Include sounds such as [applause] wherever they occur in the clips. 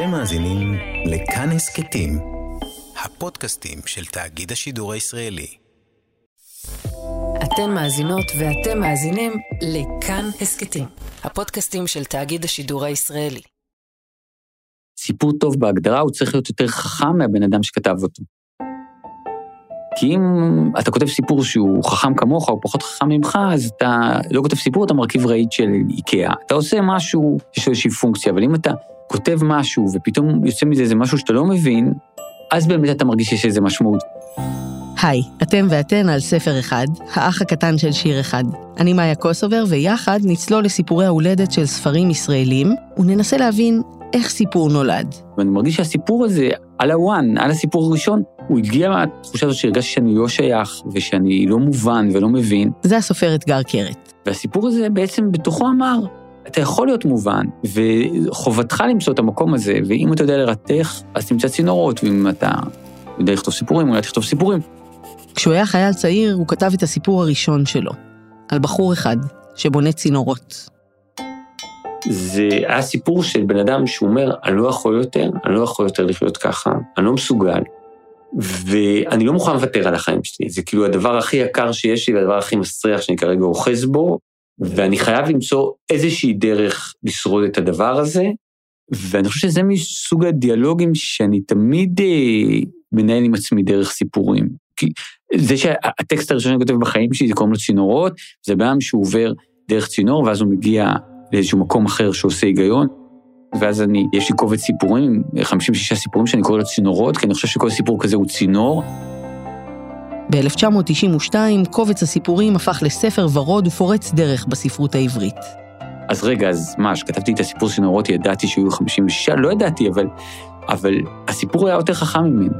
אתם מאזינים לכאן הסכתים, הפודקאסטים של תאגיד השידור הישראלי. אתן מאזינות ואתם מאזינים לכאן הסכתים, הפודקאסטים של תאגיד השידור הישראלי. סיפור טוב בהגדרה הוא צריך להיות יותר חכם מהבן אדם שכתב אותו. כי אם אתה כותב סיפור שהוא חכם כמוך או פחות חכם ממך, אז אתה לא כותב סיפור, אתה מרכיב רהיט של איקאה. אתה עושה משהו, יש לו איזושהי פונקציה, אבל אם אתה כותב משהו ופתאום יוצא מזה איזה משהו שאתה לא מבין, אז באמת אתה מרגיש שיש איזה משמעות. היי, אתם ואתן על ספר אחד, האח הקטן של שיר אחד. אני מאיה קוסובר, ויחד נצלול לסיפורי ההולדת של ספרים ישראלים, וננסה להבין איך סיפור נולד. ואני מרגיש שהסיפור הזה, על הוואן, על הסיפור הראשון, הוא הגיע מהתחושה הזאת שהרגשתי שאני לא שייך, ושאני לא מובן ולא מבין. זה הסופר אתגר קרת. והסיפור הזה בעצם בתוכו אמר, אתה יכול להיות מובן, וחובתך למצוא את המקום הזה, ואם אתה יודע לרתך, אז תמצא צינורות, ואם אתה יודע לכתוב סיפורים, אולי תכתוב סיפורים. כשהוא היה חייל צעיר, הוא כתב את הסיפור הראשון שלו, על בחור אחד שבונה צינורות. זה היה סיפור של בן אדם שהוא אומר, אני לא יכול יותר, אני לא יכול יותר לחיות ככה, אני לא מסוגל, ואני לא מוכן לוותר על החיים שלי. זה כאילו הדבר הכי יקר שיש לי והדבר הכי מסריח שאני כרגע אוחז בו, ואני חייב למצוא איזושהי דרך לשרוד את הדבר הזה, ואני חושב שזה מסוג הדיאלוגים שאני תמיד אה, מנהל עם עצמי דרך סיפורים. כי זה שהטקסט הראשון שאני כותב בחיים שלי, זה קוראים לו צינורות, זה בן אדם שהוא דרך צינור, ואז הוא מגיע לאיזשהו מקום אחר שעושה היגיון, ואז אני, יש לי קובץ סיפורים, 56 סיפורים שאני קורא לו צינורות, כי אני חושב שכל סיפור כזה הוא צינור. ב-1992 קובץ הסיפורים הפך לספר ורוד ופורץ דרך בספרות העברית. אז רגע, אז מה, כשכתבתי את הסיפור צינורות ידעתי שיהיו 56? לא ידעתי, אבל, אבל הסיפור היה יותר חכם ממנו.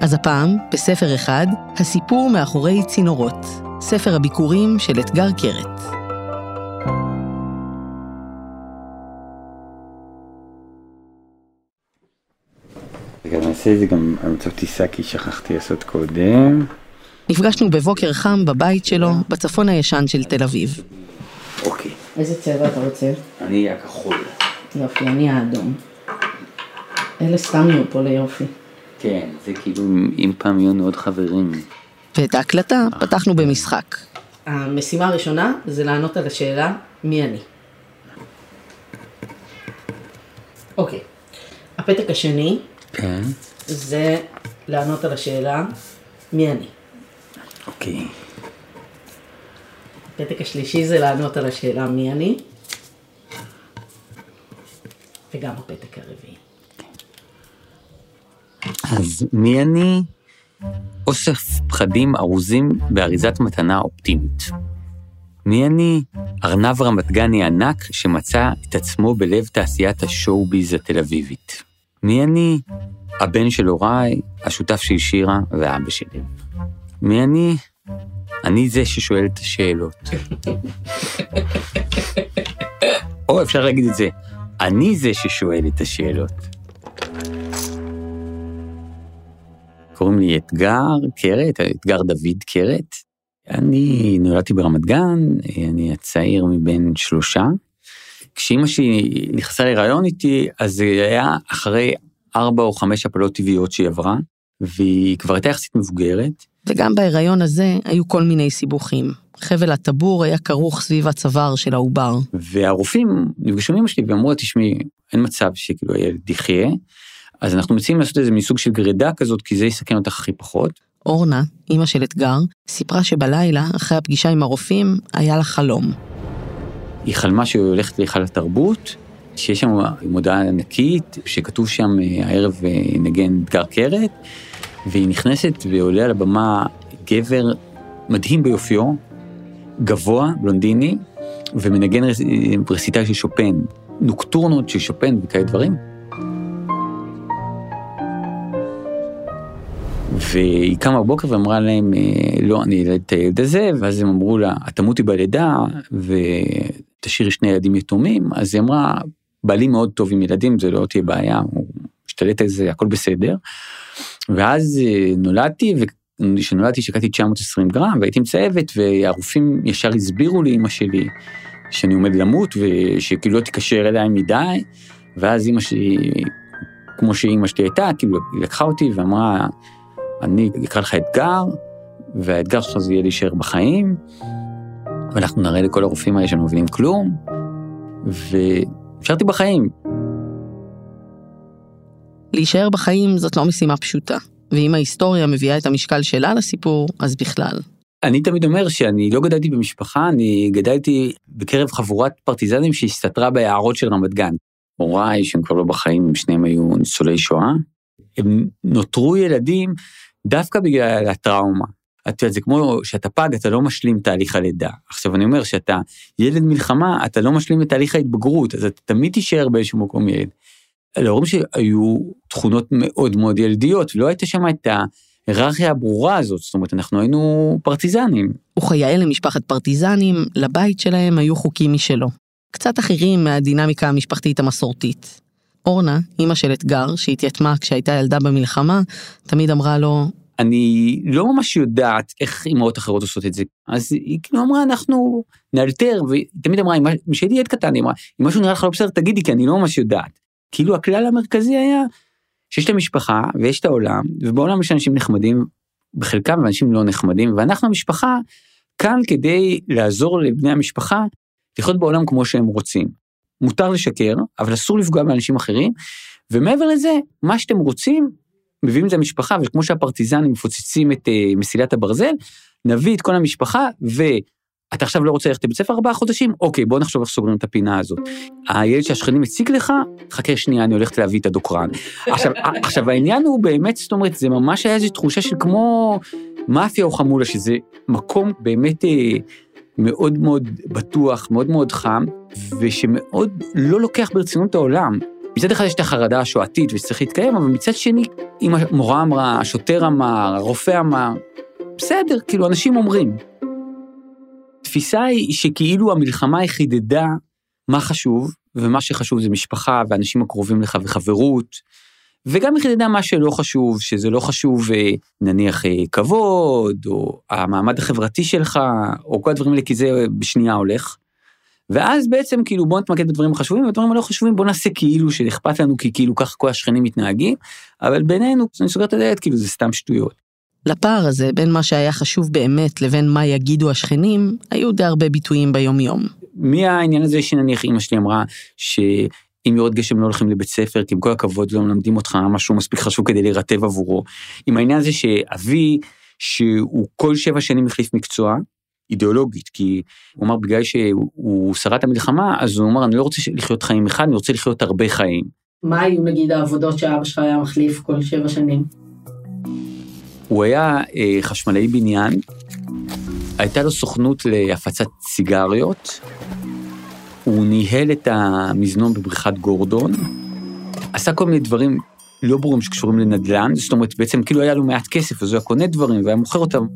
אז הפעם, בספר אחד, הסיפור מאחורי צינורות, ספר הביקורים של אתגר קרת. רגע, נעשה את זה גם על מצב טיסה, כי שכחתי לעשות קודם. נפגשנו בבוקר חם בבית שלו, בצפון הישן של תל אביב. אוקיי. איזה צבע אתה רוצה? אני הכחול. יופי, אני האדום. אלה סתם יהיו פה ליופי. כן, זה כאילו אם פעם יהיו לנו עוד חברים. ואת ההקלטה פתחנו במשחק. המשימה הראשונה זה לענות על השאלה מי אני. אוקיי. הפתק השני כן. זה לענות על השאלה מי אני. אוקיי. הפתק השלישי זה לענות על השאלה מי אני. וגם הפתק הרביעי. אז מי אני? אוסף פחדים ארוזים באריזת מתנה אופטימית. מי אני? ארנב רמת גני ענק שמצא את עצמו בלב תעשיית השואו-ביז התל אביבית. מי אני? הבן של הוריי, השותף של שירה ואבא שלי. מי אני? אני זה ששואל את השאלות. או אפשר להגיד את זה, אני זה ששואל את השאלות. קוראים לי אתגר קרת, אתגר דוד קרת. אני נולדתי ברמת גן, אני הצעיר מבין שלושה. כשאימא שלי נכנסה להיריון איתי, אז זה היה אחרי ארבע או חמש הפלות טבעיות שהיא עברה, והיא כבר הייתה יחסית מבוגרת. וגם בהיריון הזה היו כל מיני סיבוכים. חבל הטבור היה כרוך סביב הצוואר של העובר. והרופאים נפגשו עם אמא שלי ואמרו לה, תשמעי, אין מצב שכאילו הילד יחיה, אז אנחנו מציעים לעשות איזה מסוג של גרידה כזאת, כי זה יסכן אותך הכי פחות. אורנה, אימא של אתגר, סיפרה שבלילה, אחרי הפגישה עם הרופאים, היה לה חלום. היא חלמה שהיא הולכת להיכל התרבות, שיש שם מודעה ענקית, שכתוב שם הערב נגן אתגר קרת, והיא נכנסת ועולה על הבמה גבר מדהים ביופיו, גבוה, בלונדיני, ומנגן רסיטל של שופן, נוקטורנות של שופן וכאלה דברים. והיא קמה בבוקר ואמרה להם, לא, אני אלד את הילד הזה, ואז הם אמרו לה, את תמותי בלידה ותשאירי שני ילדים יתומים, אז היא אמרה, בעלי מאוד טוב עם ילדים, זה לא תהיה בעיה, הוא משתלט על זה, הכל בסדר. ואז נולדתי, וכשנולדתי שקעתי 920 גרם, והייתי מצייבת, והרופאים ישר הסבירו לי, אמא שלי, שאני עומד למות, ושכאילו לא תיקשר אליי מדי, ואז אמא שלי כמו שאימא שלי הייתה, כאילו לקחה אותי ואמרה, אני אקרא לך אתגר, והאתגר שלך זה יהיה להישאר בחיים, ואנחנו נראה לכל הרופאים האלה שהם מבינים כלום, ונשארתי בחיים. להישאר בחיים זאת לא משימה פשוטה, ואם ההיסטוריה מביאה את המשקל שלה לסיפור, אז בכלל. אני תמיד אומר שאני לא גדלתי במשפחה, אני גדלתי בקרב חבורת פרטיזנים שהסתתרה ביערות של רמת גן. הוריי, שהם כבר לא בחיים, שניהם היו ניצולי שואה, הם נותרו ילדים דווקא בגלל הטראומה. את יודעת, זה כמו שאתה פג, אתה לא משלים תהליך הלידה. עכשיו, אני אומר שאתה ילד מלחמה, אתה לא משלים את תהליך ההתבגרות, אז אתה תמיד תישאר באיזשהו מקום ילד. להורים שהיו תכונות מאוד מאוד ילדיות, ולא הייתה שם את ההיררכיה הברורה הזאת, זאת אומרת, אנחנו היינו פרטיזנים. וכיאה למשפחת פרטיזנים, לבית שלהם היו חוקים משלו. קצת אחרים מהדינמיקה המשפחתית המסורתית. אורנה, אימא של אתגר, שהתייתמה כשהייתה ילדה במלחמה, תמיד אמרה לו, אני לא ממש יודעת איך אימהות אחרות עושות את זה. אז היא כאילו אמרה, אנחנו נאלתר, והיא תמיד אמרה, כשהייתי ילד קטן, היא אמרה, אם משהו נראה לך לא בסדר, תגידי, כי אני לא ממש יודעת. כאילו הכלל המרכזי היה שיש את המשפחה ויש את העולם, ובעולם יש אנשים נחמדים, בחלקם אנשים לא נחמדים, ואנחנו המשפחה כאן כדי לעזור לבני המשפחה לחיות בעולם כמו שהם רוצים. מותר לשקר, אבל אסור לפגוע באנשים אחרים, ומעבר לזה, מה שאתם רוצים, מביאים את זה למשפחה, וכמו שהפרטיזנים מפוצצים את uh, מסילת הברזל, נביא את כל המשפחה, ואתה עכשיו לא רוצה ללכת לבית ספר ארבעה חודשים? אוקיי, בוא נחשוב איך סוגרים את הפינה הזאת. הילד שהשכנים הציג לך, חכה שנייה, אני הולכת להביא את הדוקרן. עכשיו, עכשיו, העניין הוא באמת, זאת אומרת, זה ממש היה איזו תחושה של כמו מאפיה או חמולה, שזה מקום באמת... אה, מאוד מאוד בטוח, מאוד מאוד חם, ושמאוד לא לוקח ברצינות העולם. מצד אחד יש את החרדה השואתית ושצריך להתקיים, אבל מצד שני, אם המורה אמרה, השוטר אמר, הרופא אמר, בסדר, כאילו אנשים אומרים. התפיסה היא שכאילו המלחמה היא חידדה מה חשוב, ומה שחשוב זה משפחה ואנשים הקרובים לך וחברות, וגם היא חידדה מה שלא חשוב, שזה לא חשוב אה, נניח אה, כבוד, או המעמד החברתי שלך, או כל הדברים האלה, כי זה בשנייה הולך. ואז בעצם כאילו בוא נתמקד בדברים החשובים, ובדברים הלא חשובים בוא נעשה כאילו שאכפת לנו, כי כאילו ככה כל השכנים מתנהגים, אבל בינינו, כשאני סוגר את הדלת, כאילו זה סתם שטויות. לפער הזה, בין מה שהיה חשוב באמת לבין מה יגידו השכנים, היו די הרבה ביטויים ביום-יום. מי העניין הזה שנניח אמא שלי אמרה, שאם יורד גשם לא הולכים לבית ספר, כי עם כל הכבוד לא מלמדים אותך משהו מספיק חשוב כדי להירטב עבורו. עם העניין הזה שאבי, שהוא כל שבע שנים החליף מקצוע, אידיאולוגית, כי הוא אמר, בגלל שהוא שרת המלחמה, אז הוא אמר, אני לא רוצה לחיות חיים אחד, אני רוצה לחיות הרבה חיים. מה היו נגיד העבודות שאבא שלך היה מחליף כל שבע שנים? הוא היה אה, חשמלאי בניין, הייתה לו סוכנות להפצת סיגריות, הוא ניהל את המזנון בבריכת גורדון, עשה כל מיני דברים לא ברורים שקשורים לנדל"ן, זאת אומרת, בעצם כאילו היה לו מעט כסף, אז הוא היה קונה דברים והיה מוכר אותם.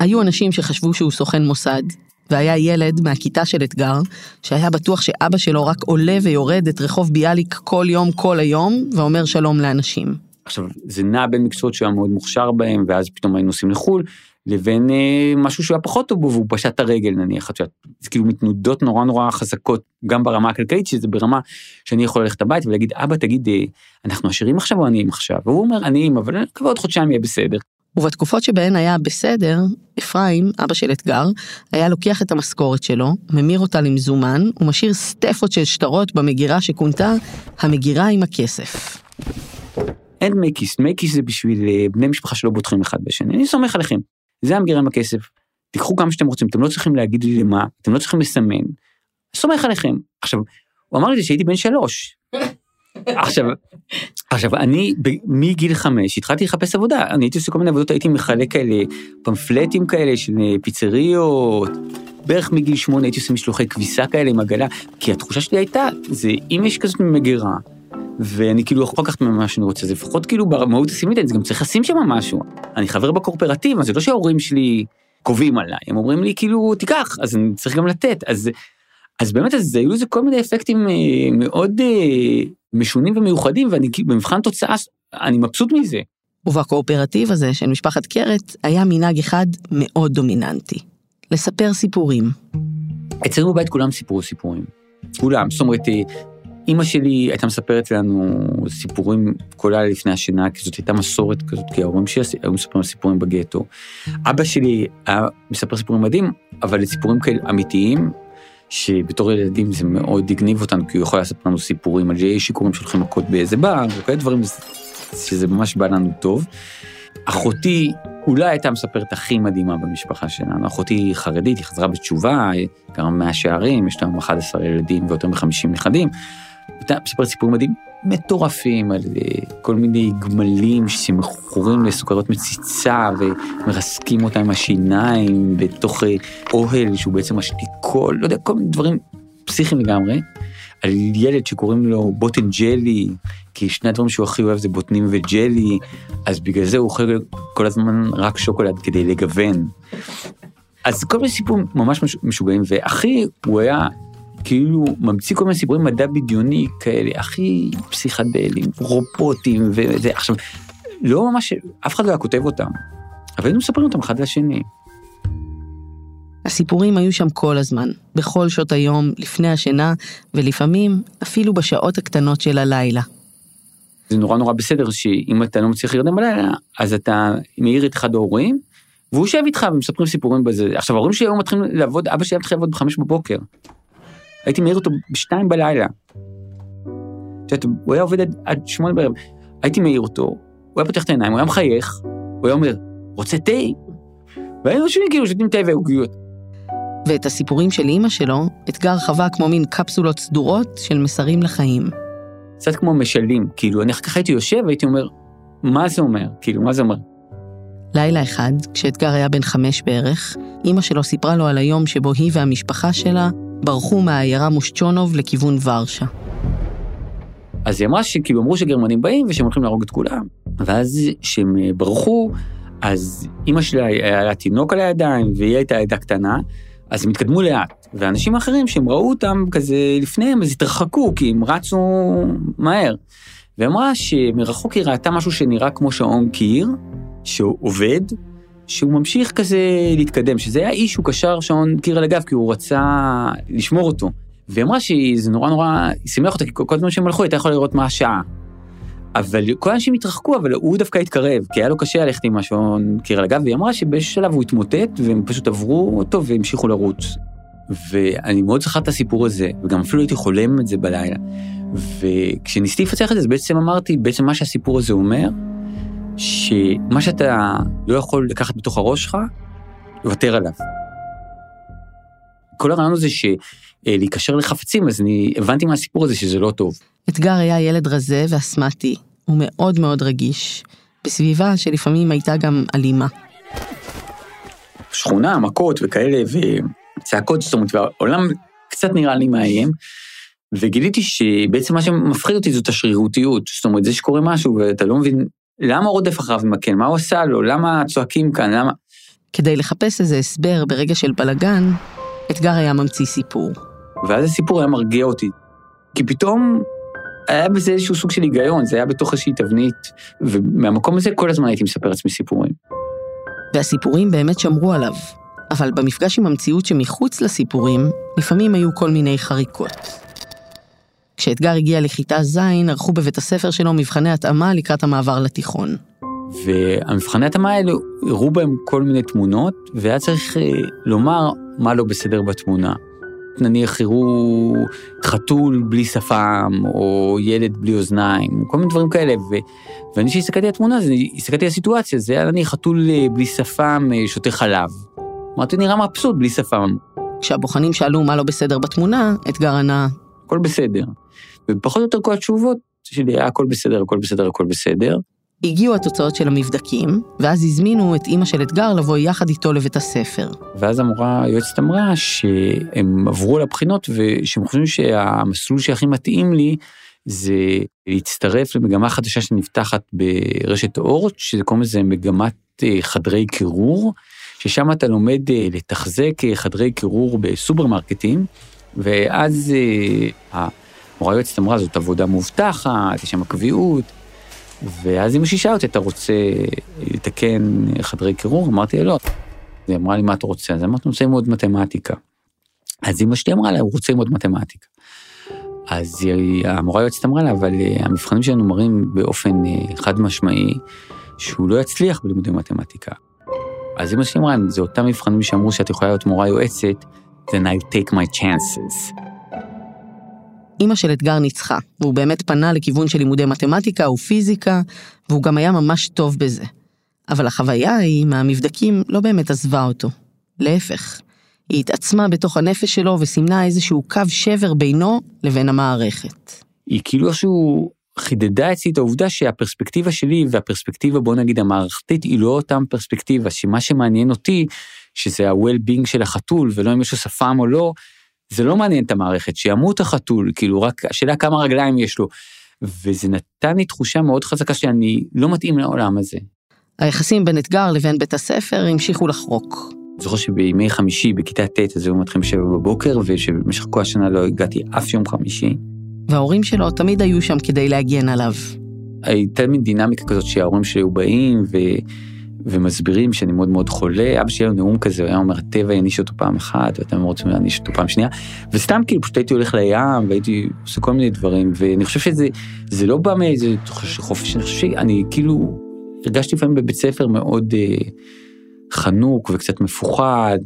היו אנשים שחשבו שהוא סוכן מוסד, והיה ילד מהכיתה של אתגר, שהיה בטוח שאבא שלו רק עולה ויורד את רחוב ביאליק כל יום, כל היום, ואומר שלום לאנשים. עכשיו, זה נע בין מקצועות שהוא היה מאוד מוכשר בהם, ואז פתאום היינו נוסעים לחו"ל, לבין אה, משהו שהוא היה פחות טוב בו, והוא פשט את הרגל נניח, שאת, זה כאילו מתנודות נורא נורא חזקות, גם ברמה הכלכלית, שזה ברמה שאני יכול ללכת הביתה ולהגיד, אבא, תגיד, אה, אנחנו עשירים עכשיו או עניים עכשיו? והוא אומר, עניים, אבל אני מקווה עוד חודשיים יהיה בסדר. ובתקופות שבהן היה בסדר, אפרים, אבא של אתגר, היה לוקח את המשכורת שלו, ממיר אותה למזומן, ומשאיר סטפות של שטרות במגירה שכונתה המגירה עם הכסף. אין דמי כיס, דמי כיס זה בשביל אה, בני משפחה שלא בוטחים אחד בשני, אני סומך עליכם, זה המגירה עם הכסף, תיקחו כמה שאתם רוצים, אתם לא צריכים להגיד לי למה, אתם לא צריכים לסמן, סומך עליכם. עכשיו, הוא אמר לי שהייתי בן שלוש, [laughs] עכשיו, עכשיו, אני מגיל חמש התחלתי לחפש עבודה, אני הייתי עושה כל מיני עבודות, הייתי מחלק כאלה פמפלטים כאלה של אה, פיצריות, בערך מגיל שמונה הייתי עושה משלוחי כביסה כאלה עם עגלה, כי התחושה שלי הייתה, זה אם יש כזאת מגירה, ואני כאילו יכול לקחת ממה שאני רוצה, זה לפחות כאילו במהות הסמלית, אני גם צריך לשים שם משהו. אני חבר בקורפרטיב, אז זה לא שההורים שלי קובעים עליי, הם אומרים לי כאילו, תיקח, אז אני צריך גם לתת, אז... אז באמת, אז היו לזה כל מיני אפקטים אה, מאוד אה, משונים ומיוחדים, ואני כאילו, במבחן תוצאה, אני מבסוט מזה. ובקואופרטיב הזה של משפחת קרת, היה מנהג אחד מאוד דומיננטי. לספר סיפורים. אצלנו בבית כולם סיפרו סיפורים. כולם, זאת אומרת, אה, אימא שלי הייתה מספרת לנו סיפורים כל הלילה לפני השינה, כי זאת הייתה מסורת כזאת, כי ההורים שלי היו מספרים סיפורים בגטו. אבא שלי היה מספר סיפורים מדהים, אבל סיפורים כאלה אמיתיים, שבתור ילדים זה מאוד הגניב אותנו, כי הוא יכול לעשות לנו סיפורים על שיכורים שהולכים מכות באיזה בר, וכאלה דברים, שזה ממש בא לנו טוב. אחותי אולי הייתה מספרת הכי מדהימה במשפחה שלנו. אחותי היא חרדית, היא חזרה בתשובה, היא גרה מאה שערים, יש לנו 11 ילדים ויותר מ-50 נכדים. הייתה מספרת סיפורים מדהים מטורפים על אה, כל מיני גמלים שמכורים לסוכרות מציצה ומרסקים אותם עם השיניים בתוך אה, אוהל שהוא בעצם משתיק כל, לא יודע, כל מיני דברים פסיכיים לגמרי. על ילד שקוראים לו בוטן ג'לי, כי שני הדברים שהוא הכי אוהב זה בוטנים וג'לי, אז בגלל זה הוא אוכל כל הזמן רק שוקולד כדי לגוון. אז כל מיני סיפורים ממש משוגעים, ואחי, הוא היה כאילו ממציא כל מיני סיפורים מדע בדיוני כאלה, הכי פסיכדלים, רובוטים וזה. עכשיו, לא ממש, אף אחד לא היה כותב אותם, אבל היינו מספרים אותם אחד לשני. הסיפורים היו שם כל הזמן, בכל שעות היום, לפני השינה, ולפעמים אפילו בשעות הקטנות של הלילה. זה נורא נורא בסדר שאם אתה לא מצליח להירדם בלילה, אז אתה מעיר את אחד ההורים, והוא יושב איתך ומספרים סיפורים בזה. עכשיו ההורים שלי היו מתחילים לעבוד, אבא שלי היה מתחיל לעבוד בחמש בבוקר. הייתי מעיר אותו בשתיים בלילה. שאת, הוא היה עובד עד, עד שמונה בערב. הייתי מעיר אותו, הוא היה פותח את העיניים, הוא היה מחייך, הוא היה אומר, רוצה תה? והיינו יושבים כאילו שותים תה ועוגיות. ואת הסיפורים של אימא שלו, אתגר חווה כמו מין קפסולות סדורות של מסרים לחיים. קצת כמו משלים, כאילו, אני אחר כך הייתי יושב והייתי אומר, מה זה אומר? כאילו, מה זה אומר? לילה אחד, כשאתגר היה בן חמש בערך, אימא שלו סיפרה לו על היום שבו היא והמשפחה שלה ברחו מהעיירה מושצ'ונוב לכיוון ורשה. אז היא אמרה שכאילו אמרו שגרמנים באים ושהם הולכים להרוג את כולם. ואז כשהם ברחו, אז אימא שלה היה תינוק על הידיים והיא הייתה עדה קטנה, אז הם התקדמו לאט, ואנשים אחרים שהם ראו אותם כזה לפניהם, אז התרחקו, כי הם רצו מהר. ואמרה שמרחוק היא ראתה משהו שנראה כמו שעון קיר, שהוא עובד, שהוא ממשיך כזה להתקדם, שזה היה איש שהוא קשר שעון קיר על הגב, כי הוא רצה לשמור אותו. והיא אמרה שזה נורא נורא שימח אותה, כי כל הזמן שהם הלכו הייתה יכולה לראות מה השעה. אבל כל האנשים התרחקו, אבל הוא דווקא התקרב, כי היה לו קשה ללכת עם השעון קיר על הגב, והיא אמרה שבאיזשהו שלב הוא התמוטט, והם פשוט עברו אותו והמשיכו לרוץ. ואני מאוד זכר את הסיפור הזה, וגם אפילו הייתי חולם את זה בלילה. וכשניסיתי לפצח את זה, אז בעצם אמרתי, בעצם מה שהסיפור הזה אומר, שמה שאתה לא יכול לקחת בתוך הראש שלך, לוותר עליו. כל הרעיון הזה שלהיקשר לחפצים, אז אני הבנתי מהסיפור הזה שזה לא טוב. אתגר היה ילד רזה ואסמטי, הוא מאוד מאוד רגיש, בסביבה שלפעמים הייתה גם אלימה. שכונה, מכות וכאלה, וצעקות, זאת אומרת, והעולם קצת נראה לי מאיים, וגיליתי שבעצם מה שמפחיד אותי זאת השרירותיות, זאת אומרת, זה שקורה משהו ואתה לא מבין למה הוא רודף אחריו ומקל, מה הוא עשה לו, למה צועקים כאן, למה... כדי לחפש איזה הסבר ברגע של בלגן, אתגר היה ממציא סיפור. ואז הסיפור היה מרגיע אותי, כי פתאום היה בזה איזשהו סוג של היגיון, זה היה בתוך איזושהי תבנית, ומהמקום הזה כל הזמן הייתי מספר לעצמי סיפורים. והסיפורים באמת שמרו עליו, אבל במפגש עם המציאות שמחוץ לסיפורים, לפעמים היו כל מיני חריקות. כשאתגר הגיע לכיתה ז', ערכו בבית הספר שלו מבחני התאמה לקראת המעבר לתיכון. והמבחני התאמה האלו, הראו בהם כל מיני תמונות, והיה צריך אה, לומר מה לא בסדר בתמונה. נניח יראו חתול בלי שפם, או ילד בלי אוזניים, כל מיני דברים כאלה. ו... ואני כשהסתכלתי על התמונה, הסתכלתי על הסיטואציה, זה היה נניח חתול אה, בלי שפם אה, שותה חלב. אמרתי, נראה מבסוט בלי שפם. כשהבוחנים שאלו מה לא בסדר בתמונה, אתגר ענה, הכל בסדר. ופחות או יותר כל התשובות שלי היה הכל בסדר, הכל בסדר, הכל בסדר. הגיעו התוצאות של המבדקים, ואז הזמינו את אימא של אתגר לבוא יחד איתו לבית הספר. ואז המורה, היועצת אמרה שהם עברו לבחינות ושהם חושבים שהמסלול שהכי מתאים לי זה להצטרף למגמה חדשה שנפתחת ברשת אורט, שזה קוראים לזה מגמת אה, חדרי קירור, ששם אתה לומד אה, לתחזק אה, חדרי קירור בסופרמרקטים, ואז המורה היועצת אמרה, זאת עבודה מובטחת, יש שם קביעות. ואז אמא שלי שאלה אותי, אתה רוצה לתקן חדרי קירור? אמרתי לה, לא. היא אמרה לי, מה אתה רוצה? אז אמרתי, אני רוצה ללמוד מתמטיקה. אז אמא שלי אמרה לה, הוא רוצה ללמוד מתמטיקה. אז המורה היועצת אמרה לה, אבל אה, המבחנים שלנו מראים באופן אה, חד משמעי שהוא לא יצליח בלימודי מתמטיקה. אז אמא שלי אמרה, אם זה אותם מבחנים שאמרו שאת יכולה להיות מורה יועצת, then I take my chances. אימא של אתגר ניצחה, והוא באמת פנה לכיוון של לימודי מתמטיקה ופיזיקה, והוא גם היה ממש טוב בזה. אבל החוויה ההיא מהמבדקים לא באמת עזבה אותו. להפך, היא התעצמה בתוך הנפש שלו וסימנה איזשהו קו שבר בינו לבין המערכת. היא כאילו איכשהו חידדה אצלי את העובדה שהפרספקטיבה שלי והפרספקטיבה, בוא נגיד, המערכתית, היא לא אותם פרספקטיבה, שמה שמעניין אותי, שזה ה-well-being של החתול, ולא אם יש לו שפם או לא, זה לא מעניין את המערכת, שימות החתול, כאילו, רק השאלה כמה רגליים יש לו. וזה נתן לי תחושה מאוד חזקה שאני לא מתאים לעולם הזה. היחסים בין אתגר לבין בית הספר המשיכו לחרוק. זוכר שבימי חמישי בכיתה ט', אז היו מתחילים בשבע בבוקר, ושבמשך כל השנה לא הגעתי אף יום חמישי. וההורים שלו תמיד היו שם כדי להגן עליו. הייתה מין דינמיקה כזאת שההורים שלי היו באים ו... ומסבירים שאני מאוד מאוד חולה, אבא שלי היה לו נאום כזה, הוא היה אומר, הטבע יעניש אותו פעם אחת, ואתם רוצים להעניש אותו פעם שנייה, וסתם כאילו פשוט הייתי הולך לים, והייתי עושה כל מיני דברים, ואני חושב שזה זה לא בא מאיזה חופש, אני חושב שאני כאילו הרגשתי לפעמים בבית ספר מאוד אה, חנוק וקצת מפוחד,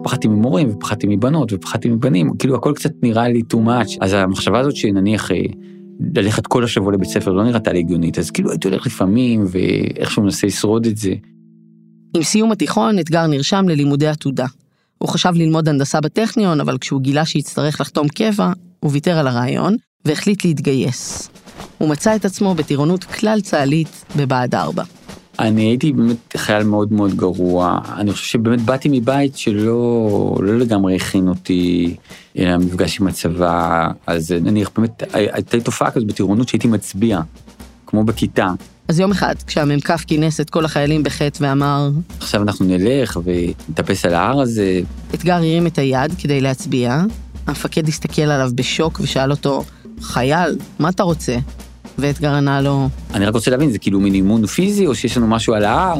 ופחדתי ממורים, ופחדתי מבנות, ופחדתי מבנים, כאילו הכל קצת נראה לי too much, אז המחשבה הזאת שנניח... ללכת כל השבוע לבית ספר לא נראתה לי הגיונית, אז כאילו הייתי הולך לפעמים ואיכשהו מנסה לשרוד את זה. עם סיום התיכון, אתגר נרשם ללימודי עתודה. הוא חשב ללמוד הנדסה בטכניון, אבל כשהוא גילה שיצטרך לחתום קבע, הוא ויתר על הרעיון, והחליט להתגייס. הוא מצא את עצמו בטירונות כלל צה"לית בבה"ד 4. אני הייתי באמת חייל מאוד מאוד גרוע, אני חושב שבאמת באתי מבית שלא לא לגמרי הכין אותי למפגש עם הצבא, אז נניח באמת הייתה לי תופעה כזאת בטירונות שהייתי מצביע, כמו בכיתה. אז יום אחד, כשהמ"כ כינס את כל החיילים בחטא ואמר, עכשיו אנחנו נלך ונטפס על ההר הזה. אתגר הרים את היד כדי להצביע, המפקד הסתכל עליו בשוק ושאל אותו, חייל, מה אתה רוצה? ואתגר ענה לו, אני רק רוצה להבין, זה כאילו מין אימון פיזי, או שיש לנו משהו על ההר?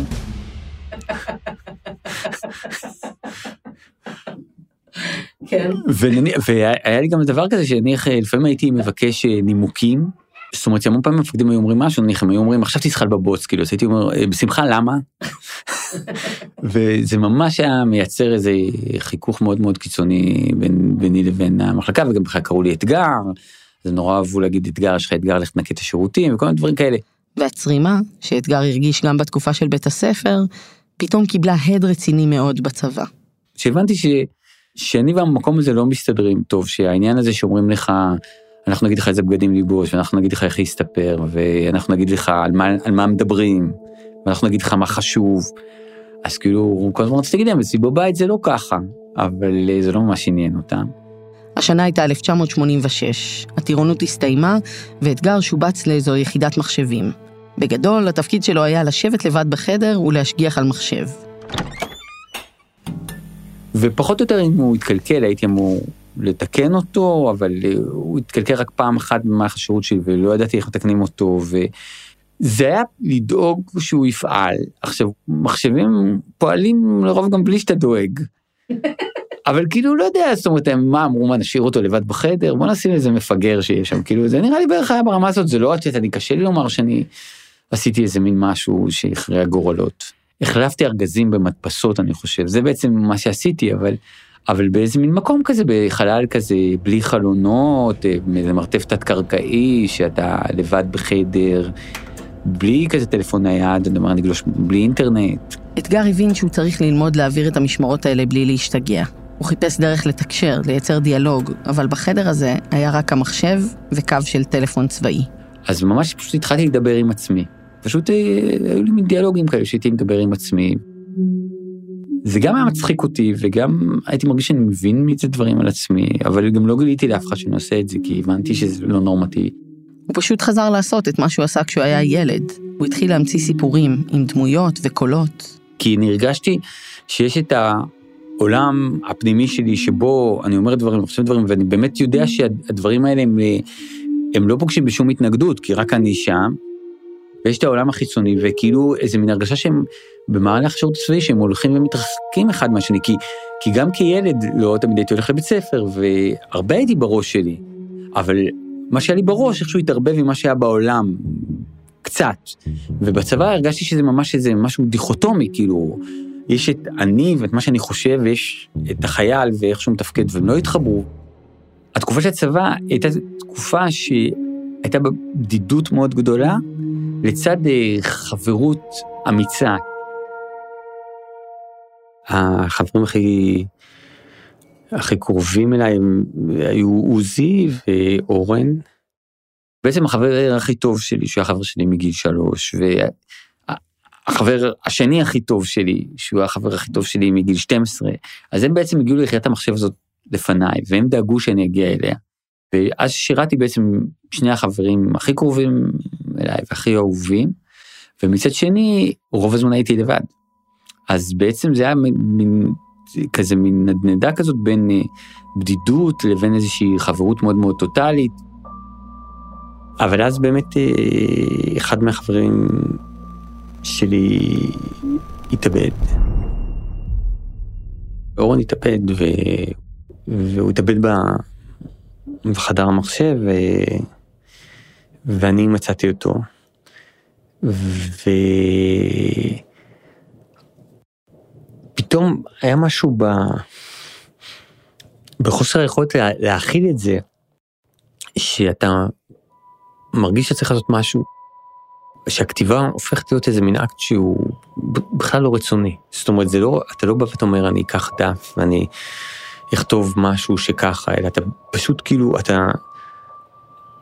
כן. והיה לי גם דבר כזה שנניח לפעמים הייתי מבקש אה, נימוקים. זאת אומרת שהמון פעמים המפקדים היו אומרים משהו, נניח הם היו אומרים עכשיו תזחל בבוץ, כאילו, אז הייתי אומר, "אה, בשמחה, למה? וזה ממש היה מייצר איזה חיכוך מאוד מאוד קיצוני בין, ביני לבין המחלקה, וגם בכלל קראו לי אתגר, אז נורא אהבו להגיד אתגר, יש לך אתגר ללכת לנקה את השירותים, וכל מיני דברים כאלה. והצרימה, שאתגר הרגיש גם בתקופה של בית הספר, פתאום קיבלה הד רציני מאוד בצבא. שהבנתי ש, שאני והמקום הזה לא מסתדרים טוב, שהעניין הזה שאומרים לך, אנחנו נגיד לך איזה בגדים לבוש, ואנחנו נגיד לך איך להסתפר, ואנחנו נגיד לך על מה, על מה מדברים, ואנחנו נגיד לך מה חשוב. אז כאילו, כל הזמן רציתי להגיד להם, אצלי בבית זה לא ככה, אבל אה, זה לא ממש עניין אותם. השנה הייתה 1986, הטירונות הסתיימה, ואתגר שובץ לאיזו יחידת מחשבים. בגדול, התפקיד שלו היה לשבת לבד בחדר ולהשגיח על מחשב. ופחות או יותר אם הוא התקלקל, הייתי אמור לתקן אותו, אבל אה, הוא התקלקל רק פעם אחת במהלך השירות שלי, ולא ידעתי איך מתקנים אותו, וזה היה לדאוג שהוא יפעל. עכשיו, מחשבים פועלים לרוב גם בלי שאתה דואג. [laughs] אבל כאילו, לא יודע, זאת אומרת, מה אמרו, מה, נשאיר אותו לבד בחדר? בוא נשים איזה מפגר שיש שם, כאילו, זה נראה לי בערך היה ברמה הזאת, זה לא, את יודעת, אני קשה לי לומר שאני עשיתי איזה מין משהו שהכריע גורלות. החלפתי ארגזים במדפסות, אני חושב, זה בעצם מה שעשיתי, אבל, אבל באיזה מין מקום כזה, בחלל כזה, בלי חלונות, אה, איזה מרתף תת-קרקעי, שאתה לבד בחדר, בלי כזה טלפון נייד, אני אומר, נגלוש, בלי אינטרנט. אתגר הבין שהוא צריך ללמוד להעביר את המשמרות האלה בלי להשתגע. הוא חיפש דרך לתקשר, לייצר דיאלוג, אבל בחדר הזה היה רק המחשב וקו של טלפון צבאי. אז ממש פשוט התחלתי לדבר עם עצמי. פשוט אה, היו לי מין דיאלוגים כאלה שהייתי מדבר עם עצמי. זה גם היה מצחיק אותי, וגם הייתי מרגיש שאני מבין מזה דברים על עצמי, אבל גם לא גיליתי לאף אחד שאני עושה את זה, כי הבנתי שזה לא נורמטיבי. הוא פשוט חזר לעשות את מה שהוא עשה כשהוא היה ילד. הוא התחיל להמציא סיפורים עם דמויות וקולות. כי אני הרגשתי שיש את העולם הפנימי שלי שבו אני אומר דברים, חושב דברים, ואני באמת יודע שהדברים האלה הם, הם לא פוגשים בשום התנגדות, כי רק אני שם, ויש את העולם החיצוני, וכאילו איזה מין הרגשה שהם במהלך השירות הצבאי, שהם הולכים ומתרחקים אחד מהשני, כי, כי גם כילד לא תמיד הייתי הולך לבית ספר, והרבה הייתי בראש שלי. אבל מה שהיה לי בראש, איכשהו התערבב עם מה שהיה בעולם, קצת. ובצבא הרגשתי שזה ממש איזה משהו דיכוטומי, כאילו, יש את אני ואת מה שאני חושב, ויש את החייל ואיך שהוא מתפקד, והם לא התחברו. התקופה של הצבא הייתה תקופה שהייתה בבדידות מאוד גדולה, לצד אה, חברות אמיצה. החברים הכי, הכי קרובים אליי היו עוזי ואורן. בעצם החבר הכי טוב שלי, שהוא היה חבר שלי מגיל שלוש, והחבר השני הכי טוב שלי, שהוא החבר הכי טוב שלי מגיל 12, אז הם בעצם הגיעו ליחידת המחשב הזאת לפניי, והם דאגו שאני אגיע אליה. ואז שירתי בעצם שני החברים הכי קרובים אליי והכי אהובים, ומצד שני, רוב הזמן הייתי לבד. אז בעצם זה היה מין, כזה מין נדנדה כזאת בין אה, בדידות לבין איזושהי חברות מאוד מאוד טוטאלית. אבל אז באמת אה, אחד מהחברים שלי התאבד. אורן התאבד ו... והוא התאבד בחדר המחשב ו... ואני מצאתי אותו. ופתאום היה משהו ב... בחוסר היכולת לה... להכיל את זה, שאתה מרגיש שצריך לעשות משהו, שהכתיבה הופכת להיות איזה מין אקט שהוא בכלל לא רצוני. זאת אומרת, זה לא, אתה לא בא ואתה אומר, אני אקח דף ואני אכתוב משהו שככה, אלא אתה פשוט כאילו, אתה,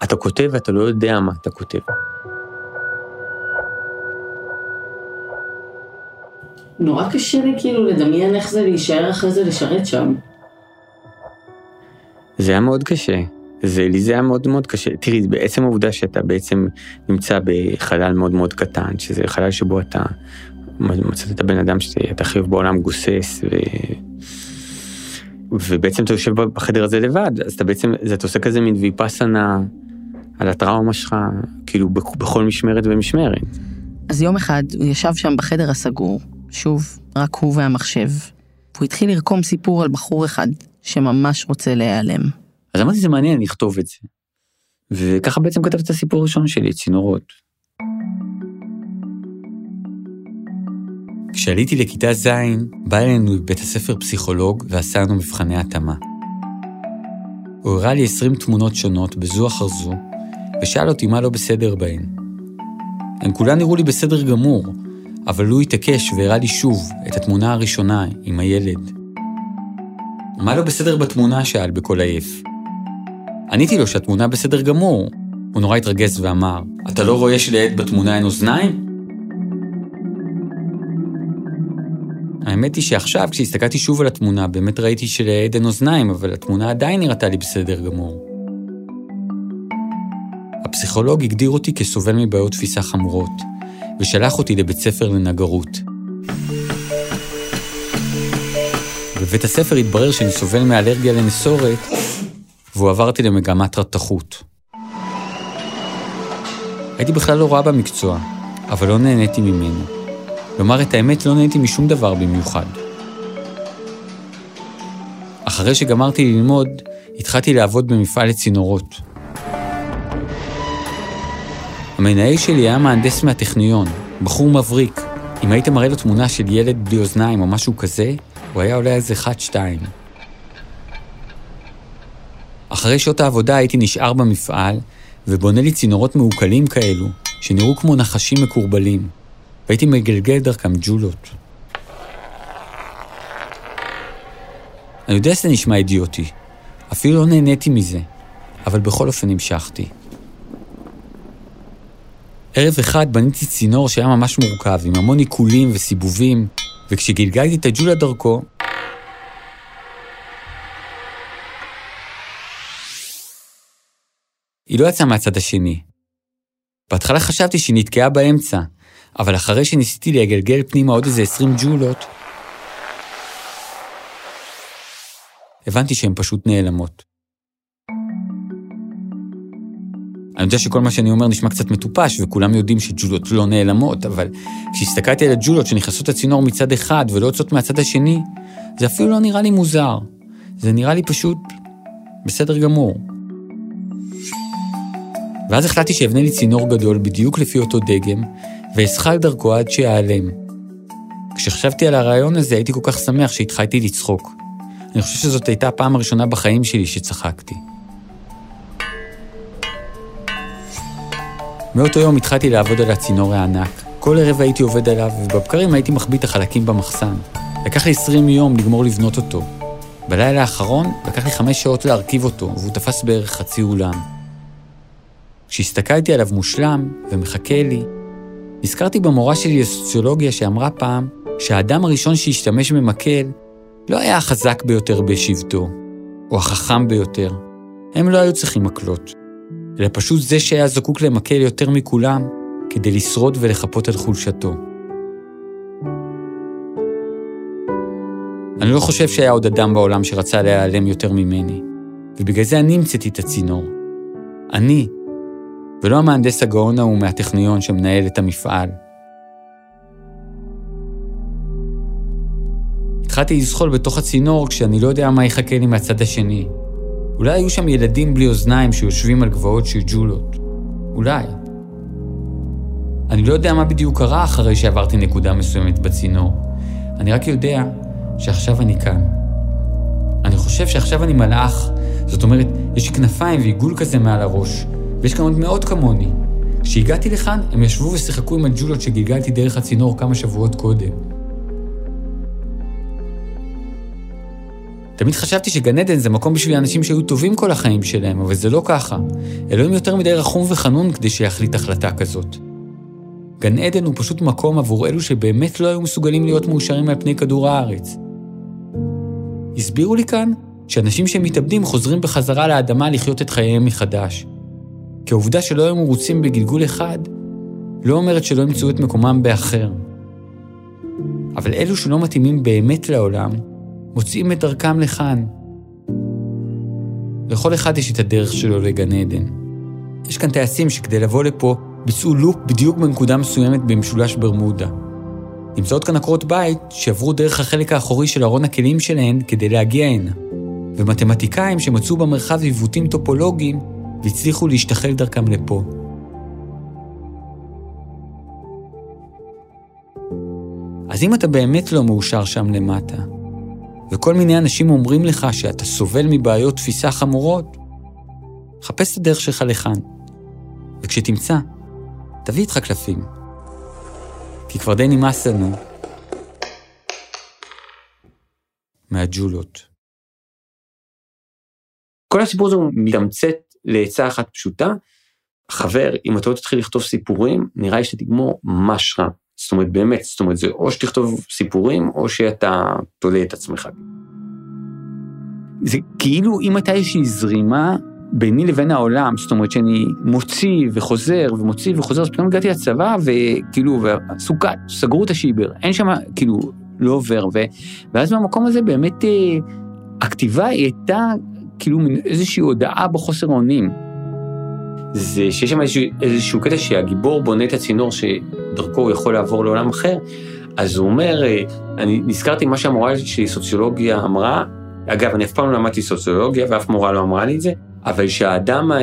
אתה כותב ואתה לא יודע מה אתה כותב. נורא קשה לי כאילו לדמיין איך זה להישאר אחרי זה לשרת שם. זה היה מאוד קשה. זה, לי זה היה מאוד מאוד קשה. תראי, בעצם העובדה שאתה בעצם נמצא בחלל מאוד מאוד קטן, שזה חלל שבו אתה מצאת את הבן אדם שאתה אוהב בעולם גוסס, ו... ובעצם אתה יושב בחדר הזה לבד, אז אתה בעצם, אתה עושה כזה מין ויפאסנה על הטראומה שלך, כאילו בכל משמרת ומשמרת. אז יום אחד הוא ישב שם בחדר הסגור, שוב, רק הוא והמחשב, והוא התחיל לרקום סיפור על בחור אחד שממש רוצה להיעלם. אז אמרתי, זה מעניין לכתוב את זה. וככה בעצם כתבתי את הסיפור הראשון שלי, צינורות. כשעליתי לכיתה ז', בא אלינו לבית הספר פסיכולוג ועשה לנו מבחני התאמה. הוא הראה לי 20 תמונות שונות בזו אחר זו, ושאל אותי מה לא בסדר בהן. הן כולן נראו לי בסדר גמור, אבל הוא התעקש והראה לי שוב את התמונה הראשונה עם הילד. מה לא בסדר בתמונה? שאל בקול עייף. עניתי לו שהתמונה בסדר גמור. הוא נורא התרגז ואמר, אתה לא רואה שלעד בתמונה אין אוזניים? האמת היא שעכשיו, כשהסתכלתי שוב על התמונה, באמת ראיתי שלעד אין אוזניים, אבל התמונה עדיין נראתה לי בסדר גמור. הפסיכולוג הגדיר אותי כסובל מבעיות תפיסה חמורות, ושלח אותי לבית ספר לנגרות. בבית הספר התברר שאני סובל מאלרגיה לנסורת, והועברתי למגמת רתחות. הייתי בכלל לא רע במקצוע, אבל לא נהניתי ממנו. לומר את האמת, לא נהניתי משום דבר במיוחד. אחרי שגמרתי ללמוד, התחלתי לעבוד במפעל לצינורות. המנהל שלי היה מהנדס מהטכניון, בחור מבריק. אם היית מראה לו תמונה של ילד בלי אוזניים או משהו כזה, הוא היה עולה איזה חת-שתיים. אחרי שעות העבודה הייתי נשאר במפעל, ובונה לי צינורות מעוקלים כאלו, שנראו כמו נחשים מקורבלים, והייתי מגלגל דרכם ג'ולות. אני יודע שזה נשמע אידיוטי, אפילו לא נהניתי מזה, אבל בכל אופן המשכתי. ערב אחד בניתי צינור שהיה ממש מורכב, עם המון עיקולים וסיבובים, וכשגלגלתי את הג'ולה דרכו, היא לא יצאה מהצד השני. בהתחלה חשבתי שהיא נתקעה באמצע, אבל אחרי שניסיתי לגלגל פנימה עוד איזה 20 ג'ולות, הבנתי שהן פשוט נעלמות. אני יודע שכל מה שאני אומר נשמע קצת מטופש, וכולם יודעים שג'ולות לא נעלמות, אבל כשהסתכלתי על הג'ולות שנכנסות לצינור מצד אחד ולא יוצאות מהצד השני, זה אפילו לא נראה לי מוזר. זה נראה לי פשוט בסדר גמור. ואז החלטתי שאבנה לי צינור גדול בדיוק לפי אותו דגם, ואשחק דרכו עד שיעלם. כשחשבתי על הרעיון הזה הייתי כל כך שמח שהתחלתי לצחוק. אני חושב שזאת הייתה הפעם הראשונה בחיים שלי שצחקתי. מאותו יום התחלתי לעבוד על הצינור הענק. כל ערב הייתי עובד עליו, ובבקרים הייתי מחביא את החלקים במחסן. לקח לי 20 יום לגמור לבנות אותו. בלילה האחרון לקח לי חמש שעות להרכיב אותו, והוא תפס בערך חצי אולם. כשהסתכלתי עליו מושלם ומחכה לי, נזכרתי במורה שלי לסוציולוגיה שאמרה פעם שהאדם הראשון שהשתמש במקל לא היה החזק ביותר בשבטו, או החכם ביותר. הם לא היו צריכים מקלות, אלא פשוט זה שהיה זקוק למקל יותר מכולם כדי לשרוד ולחפות על חולשתו. אני לא חושב שהיה עוד אדם בעולם שרצה להיעלם יותר ממני, ובגלל זה אני המצאתי את הצינור. אני, ולא המהנדס הגאון ההוא מהטכניון שמנהל את המפעל. התחלתי לזחול בתוך הצינור כשאני לא יודע מה יחכה לי מהצד השני. אולי היו שם ילדים בלי אוזניים שיושבים על גבעות של ג'ולות. אולי. אני לא יודע מה בדיוק קרה אחרי שעברתי נקודה מסוימת בצינור. אני רק יודע שעכשיו אני כאן. אני חושב שעכשיו אני מלאך, זאת אומרת, יש לי כנפיים ועיגול כזה מעל הראש, ויש כאן עוד מאות כמוני. כשהגעתי לכאן, הם ישבו ושיחקו עם הג'ולות שגלגלתי דרך הצינור כמה שבועות קודם. תמיד חשבתי שגן עדן זה מקום בשביל אנשים שהיו טובים כל החיים שלהם, אבל זה לא ככה. אלוהים יותר מדי רחום וחנון כדי שיחליט החלטה כזאת. גן עדן הוא פשוט מקום עבור אלו שבאמת לא היו מסוגלים להיות מאושרים על פני כדור הארץ. הסבירו לי כאן שאנשים שמתאבדים חוזרים בחזרה לאדמה לחיות את חייהם מחדש. כי העובדה שלא היו מרוצים בגלגול אחד, לא אומרת שלא ימצאו את מקומם באחר. אבל אלו שלא מתאימים באמת לעולם, מוצאים את דרכם לכאן. לכל אחד יש את הדרך שלו לגן עדן. יש כאן טייסים שכדי לבוא לפה ביצעו לופ בדיוק בנקודה מסוימת במשולש ברמודה. נמצאות כאן עקרות בית שעברו דרך החלק האחורי של ארון הכלים שלהן כדי להגיע הנה. ומתמטיקאים שמצאו במרחב עיוותים טופולוגיים והצליחו להשתחל דרכם לפה. אז אם אתה באמת לא מאושר שם למטה, וכל מיני אנשים אומרים לך שאתה סובל מבעיות תפיסה חמורות, חפש את הדרך שלך לכאן. וכשתמצא, תביא איתך קלפים. כי כבר די נמאס לנו מהג'ולות. כל הסיפור הזה הוא מתמצת לעצה אחת פשוטה. חבר, אם אתה לא תתחיל לכתוב סיפורים, נראה לי שתגמור ממש רע. זאת אומרת, באמת, זאת אומרת, זה או שתכתוב סיפורים, או שאתה תולה את עצמך. זה כאילו אם הייתה איזושהי זרימה ביני לבין העולם, זאת אומרת שאני מוציא וחוזר ומוציא וחוזר, אז פתאום הגעתי לצבא וכאילו, סוכת, סגרו את השיבר, אין שם, כאילו, לא עובר, ו, ואז במקום הזה באמת אה, הכתיבה הייתה כאילו איזושהי הודעה בחוסר אונים. זה שיש שם איזשהו, איזשהו קטע שהגיבור בונה את הצינור שדרכו הוא יכול לעבור לעולם אחר, אז הוא אומר, אה, אני נזכרתי מה שהמורה שלי סוציולוגיה אמרה, אגב, אני אף פעם לא למדתי סוציולוגיה ואף מורה לא אמרה לי את זה, אבל שהאדם אה,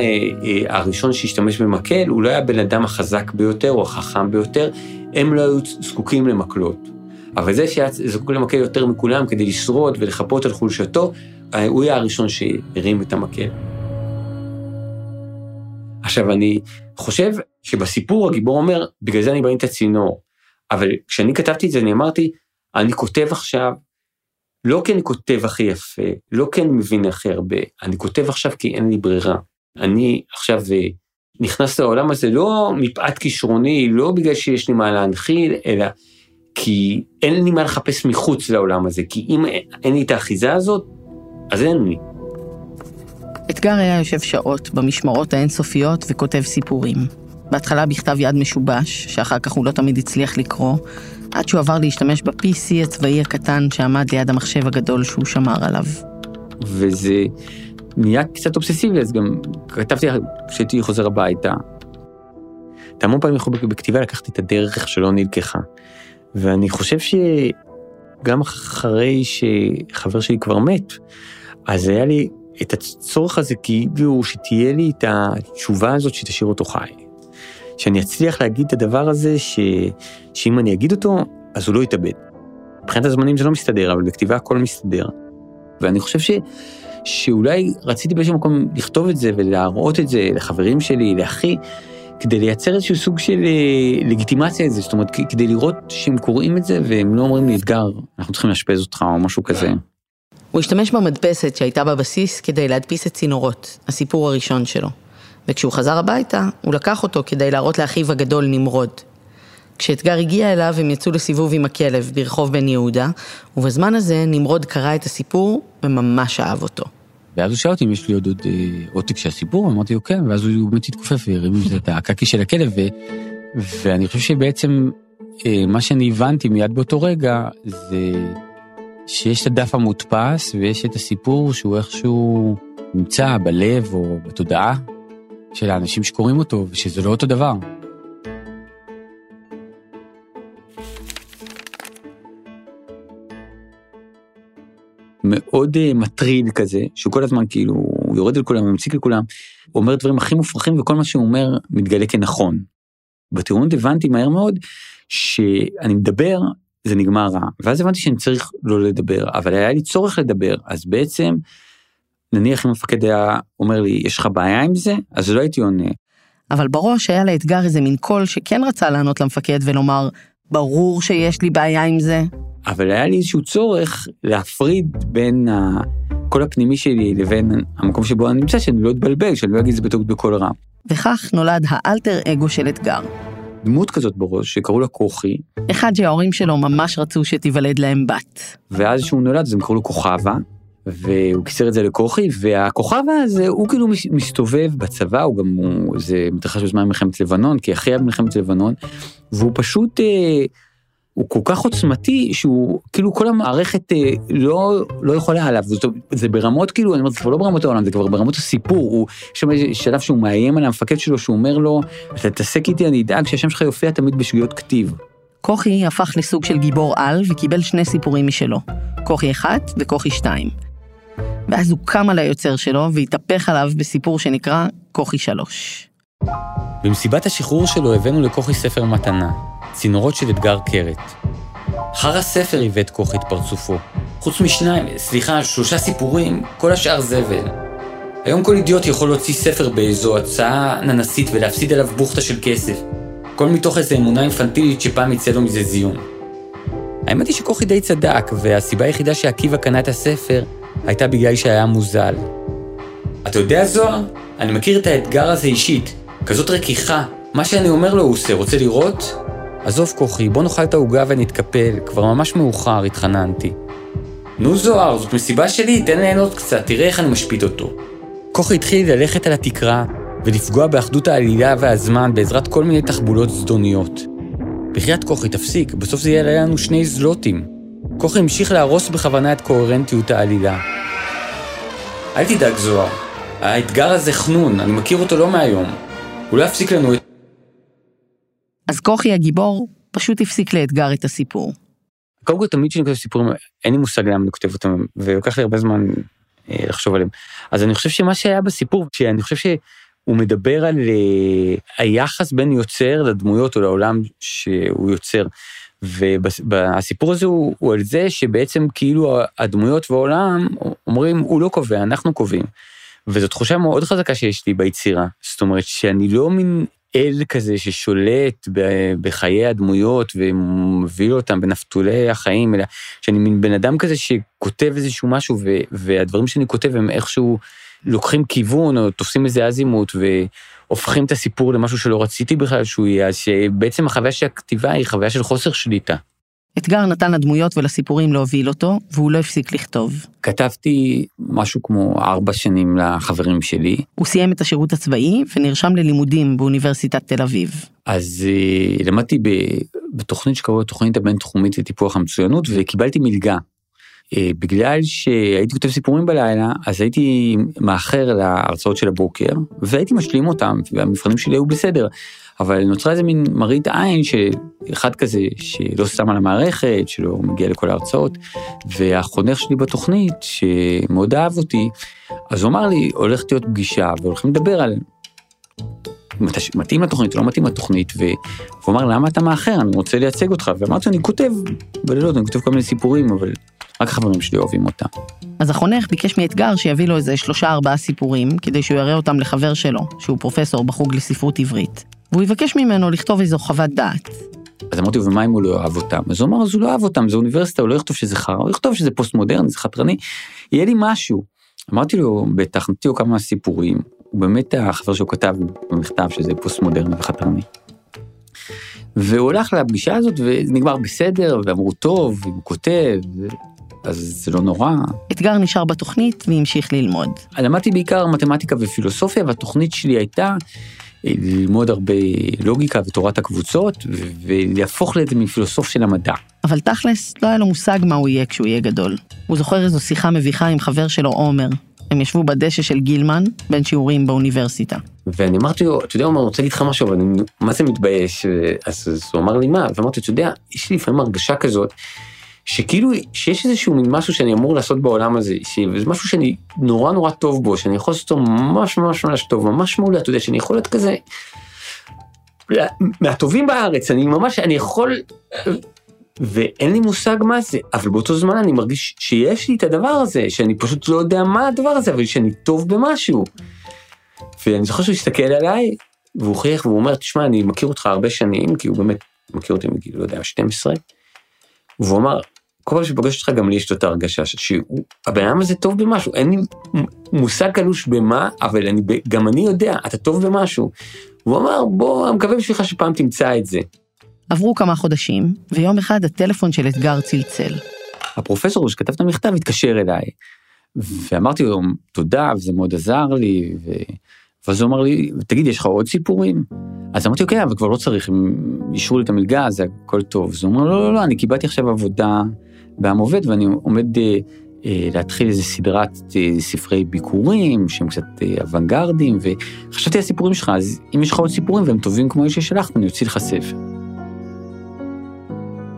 הראשון שהשתמש במקל, הוא לא היה הבן אדם החזק ביותר או החכם ביותר, הם לא היו זקוקים למקלות. אבל זה שהיה זקוק למקל יותר מכולם כדי לשרוד ולחפות על חולשתו, אה, הוא היה הראשון שהרים את המקל. עכשיו, אני חושב שבסיפור הגיבור אומר, בגלל זה אני בניתי את הצינור. אבל כשאני כתבתי את זה, אני אמרתי, אני כותב עכשיו, לא כי אני כותב הכי יפה, לא כי אני מבין הכי הרבה, אני כותב עכשיו כי אין לי ברירה. אני עכשיו אה, נכנס לעולם הזה לא מפאת כישרוני, לא בגלל שיש לי מה להנחיל, אלא כי אין לי מה לחפש מחוץ לעולם הזה, כי אם אין לי את האחיזה הזאת, אז אין לי. אתגר היה יושב שעות במשמרות האינסופיות וכותב סיפורים. בהתחלה בכתב יד משובש, שאחר כך הוא לא תמיד הצליח לקרוא, עד שהוא עבר להשתמש ב-PC הצבאי הקטן שעמד ליד המחשב הגדול שהוא שמר עליו. וזה נהיה קצת אובססיבי, אז גם כתבתי כשהייתי חוזר הביתה. את המון פעמים בכתיבה לקחתי את הדרך שלא נלקחה. ואני חושב שגם אחרי שחבר שלי כבר מת, אז היה לי את הצורך הזה כאילו שתהיה לי את התשובה הזאת שתשאיר אותו חי. שאני אצליח להגיד את הדבר הזה, ש... שאם אני אגיד אותו, אז הוא לא יתאבד. מבחינת הזמנים זה לא מסתדר, אבל בכתיבה הכל מסתדר. ואני חושב ש... שאולי רציתי באיזשהו מקום לכתוב את זה ולהראות את זה לחברים שלי, לאחי, כדי לייצר איזשהו סוג של אה, לגיטימציה לזה, זאת אומרת, כדי לראות שהם קוראים את זה והם לא אומרים לי, אתגר, אנחנו צריכים לאשפז אותך או משהו כזה. הוא השתמש במדפסת שהייתה בבסיס כדי להדפיס את צינורות, הסיפור הראשון שלו. וכשהוא חזר הביתה, הוא לקח אותו כדי להראות לאחיו הגדול נמרוד. כשאתגר הגיע אליו, הם יצאו לסיבוב עם הכלב ברחוב בן יהודה, ובזמן הזה נמרוד קרא את הסיפור וממש אהב אותו. ואז הוא שאל אותי אם יש לי עוד עוד אה, עותק של הסיפור, אמרתי לו כן, ואז הוא באמת התכופף והרים את הקקי של הכלב, ו, ואני חושב שבעצם אה, מה שאני הבנתי מיד באותו רגע, זה שיש את הדף המודפס ויש את הסיפור שהוא איכשהו נמצא בלב או בתודעה של האנשים שקוראים אותו, ושזה לא אותו דבר. מאוד uh, מטריד כזה, שהוא כל הזמן כאילו, הוא יורד על כולם, מציק לכולם, הוא אומר דברים הכי מופרכים וכל מה שהוא אומר מתגלה כנכון. בטירונות הבנתי מהר מאוד שאני מדבר, זה נגמר רע, ואז הבנתי שאני צריך לא לדבר, אבל היה לי צורך לדבר, אז בעצם, נניח אם המפקד היה אומר לי, יש לך בעיה עם זה? אז לא הייתי עונה. אבל בראש היה לאתגר איזה מין קול שכן רצה לענות למפקד ולומר, ברור שיש לי בעיה עם זה, אבל היה לי איזשהו צורך להפריד בין הקול הפנימי שלי לבין המקום שבו אני נמצא, שאני לא אתבלבל, שאני לא אגיד את זה בטעות בקול רם. וכך נולד האלטר אגו של אתגר. דמות כזאת בראש שקראו לה כוכי. אחד שההורים שלו ממש רצו שתיוולד להם בת. ואז כשהוא נולד אז הם קראו לו כוכבה, והוא קיצר את זה לכוכי, והכוכבה הזה הוא כאילו מסתובב בצבא, הוא גם, הוא, זה מתרחש בזמן מלחמת לבנון, כי אחרי מלחמת לבנון, והוא פשוט... אה, הוא כל כך עוצמתי שהוא כאילו כל המערכת אה, לא לא יכולה עליו זאת, זה ברמות כאילו אני אומר זה כבר לא ברמות העולם זה כבר ברמות הסיפור הוא שם איזה שלב שהוא מאיים על המפקד שלו שהוא אומר לו אתה תתעסק איתי אני אדאג שהשם שלך יופיע תמיד בשגיאות כתיב. כוכי הפך לסוג של גיבור על וקיבל שני סיפורים משלו כוכי אחד וכוכי שתיים. ואז הוא קם על היוצר שלו והתהפך עליו בסיפור שנקרא כוכי שלוש. במסיבת השחרור שלו הבאנו לכוכי ספר מתנה. צינורות של אתגר קרת. אחר הספר עיוות כוך את פרצופו. חוץ משניים, סליחה, שלושה סיפורים, כל השאר זבל. היום כל אידיוט יכול להוציא ספר באיזו הצעה ננסית ולהפסיד עליו בוכטה של כסף. כל מתוך איזו אמונה אינפנטילית שפעם יצא לו מזה זיון. האמת היא שכוכי די צדק, והסיבה היחידה שעקיבא קנה את הספר הייתה בגלל שהיה מוזל. אתה יודע, זוהר? אני מכיר את האתגר הזה אישית. כזאת רכיכה. מה שאני אומר לו הוא עושה, רוצה לראות? עזוב כוחי, בוא נאכל את העוגה ונתקפל, כבר ממש מאוחר, התחננתי. נו זוהר, זאת מסיבה שלי, תן ליהנות קצת, תראה איך אני משפיט אותו. כוחי התחיל ללכת על התקרה ולפגוע באחדות העלילה והזמן בעזרת כל מיני תחבולות זדוניות. בחייאת כוחי, תפסיק, בסוף זה יעלה לנו שני זלוטים. כוחי המשיך להרוס בכוונה את קוהרנטיות העלילה. אל תדאג זוהר, האתגר הזה חנון, אני מכיר אותו לא מהיום. הוא לא יפסיק לנו את אז כוכי הגיבור פשוט הפסיק לאתגר את הסיפור. קודם כל תמיד כשאני כותב סיפורים אין לי מושג למה אני כותב אותם ולוקח לי הרבה זמן אה, לחשוב עליהם. אז אני חושב שמה שהיה בסיפור שאני חושב שהוא מדבר על אה, היחס בין יוצר לדמויות או לעולם שהוא יוצר. והסיפור הזה הוא, הוא על זה שבעצם כאילו הדמויות והעולם אומרים הוא לא קובע אנחנו קובעים. וזו תחושה מאוד חזקה שיש לי ביצירה זאת אומרת שאני לא מין אל כזה ששולט בחיי הדמויות ומביא אותם בנפתולי החיים, אלא שאני מין בן אדם כזה שכותב איזשהו משהו והדברים שאני כותב הם איכשהו לוקחים כיוון או תופסים איזה אזימוט והופכים את הסיפור למשהו שלא רציתי בכלל שהוא יהיה, אז שבעצם החוויה של הכתיבה היא חוויה של חוסר שליטה. אתגר נתן לדמויות ולסיפורים להוביל אותו, והוא לא הפסיק לכתוב. כתבתי משהו כמו ארבע שנים לחברים שלי. הוא סיים את השירות הצבאי ונרשם ללימודים באוניברסיטת תל אביב. אז uh, למדתי ב, בתוכנית שקראו התוכנית הבינתחומית לטיפוח המצוינות וקיבלתי מלגה. Uh, בגלל שהייתי כותב סיפורים בלילה, אז הייתי מאחר להרצאות של הבוקר, והייתי משלים אותם, והמבחנים שלי היו בסדר. אבל נוצרה איזה מין מראית עין שאחד כזה שלא שם על המערכת, שלא מגיע לכל ההרצאות, והחונך שלי בתוכנית, שמאוד אהב אותי, אז הוא אמר לי, הולכת להיות פגישה והולכים לדבר על מתאים לתוכנית לא מתאים לתוכנית, והוא אמר, למה אתה מאחר? אני רוצה לייצג אותך. ואמרתי, אני כותב בלילות, אני כותב כל מיני סיפורים, אבל רק החברים שלי אוהבים אותם. אז החונך ביקש מאתגר שיביא לו איזה שלושה ארבעה סיפורים, כדי שהוא יראה אותם לחבר שלו, שהוא פרופסור בחוג לספרות עברית. והוא יבקש ממנו לכתוב איזו חוות דעת. אז אמרתי ומה אם הוא לא אוהב אותם? אז הוא אמר, אז הוא לא אוהב אותם, זו אוניברסיטה, הוא לא יכתוב שזה חרא, הוא יכתוב שזה פוסט מודרני, זה חתרני, יהיה לי משהו. אמרתי לו, בטח, נתתי לו כמה סיפורים, הוא באמת החבר שהוא כתב במכתב שזה פוסט מודרני וחתרני. והוא הלך לפגישה הזאת ונגמר בסדר, ואמרו טוב, הוא כותב, אז זה לא נורא. אתגר נשאר בתוכנית והמשיך ללמוד. למדתי בעיקר מתמטיקה ופילוסופיה, והתוכנית שלי הייתה ללמוד הרבה לוגיקה ותורת הקבוצות, ולהפוך לאיזה מין פילוסוף של המדע. אבל תכלס, לא היה לו מושג מה הוא יהיה כשהוא יהיה גדול. הוא זוכר איזו שיחה מביכה עם חבר שלו, עומר. הם ישבו בדשא של גילמן, בין שיעורים באוניברסיטה. ואני אמרתי לו, אתה יודע, הוא אמר, אני רוצה להגיד לך משהו, אבל אני מה זה מתבייש? אז, אז הוא אמר לי, מה? ואמרתי, אתה יודע, יש לי לפעמים הרגשה כזאת, שכאילו, שיש איזשהו מין משהו שאני אמור לעשות בעולם הזה, שזה משהו שאני נורא נורא טוב בו, שאני יכול לעשות אותו ממש ממש ממש טוב, ממש מעולה, אתה יודע, שאני יכול להיות כזה, מהטובים בארץ, אני ממש, אני יכול, ואין לי מושג מה זה, אבל באותו זמן אני מרגיש שיש לי את הדבר הזה, שאני פשוט לא יודע מה הדבר הזה, אבל שאני טוב במשהו. ואני זוכר שהוא הסתכל עליי, והוא חייך והוא אומר, תשמע, אני מכיר אותך הרבה שנים, כי הוא באמת מכיר אותי מגיל, לא יודע, 12, והוא אמר, כל פעם שפוגש אותך גם לי יש את אותה הרגשה, שהבן אדם הזה טוב במשהו, אין לי מושג קלוש במה, אבל אני, גם אני יודע, אתה טוב במשהו. והוא אמר, בוא, אני מקווה בשבילך שפעם תמצא את זה. עברו כמה חודשים, ויום אחד הטלפון של אתגר צלצל. הפרופסור שכתב את המכתב התקשר אליי, ואמרתי לו, תודה, וזה מאוד עזר לי, ו... ואז הוא אמר לי, תגיד, יש לך עוד סיפורים? אז אמרתי, אוקיי, אבל כבר לא צריך, הם אישרו לי את המלגה, זה הכל טוב. אז הוא אמר, לא, לא, לא, אני קיבלתי עכשיו עבודה בעם עובד, ואני עומד אה, אה, להתחיל איזה סדרת אה, ספרי ביקורים, שהם קצת אה, אוונגרדים, וחשבתי על הסיפורים שלך, אז אם יש לך עוד סיפורים והם טובים כמו אלה ששלחת, אני אוציא לך ספר.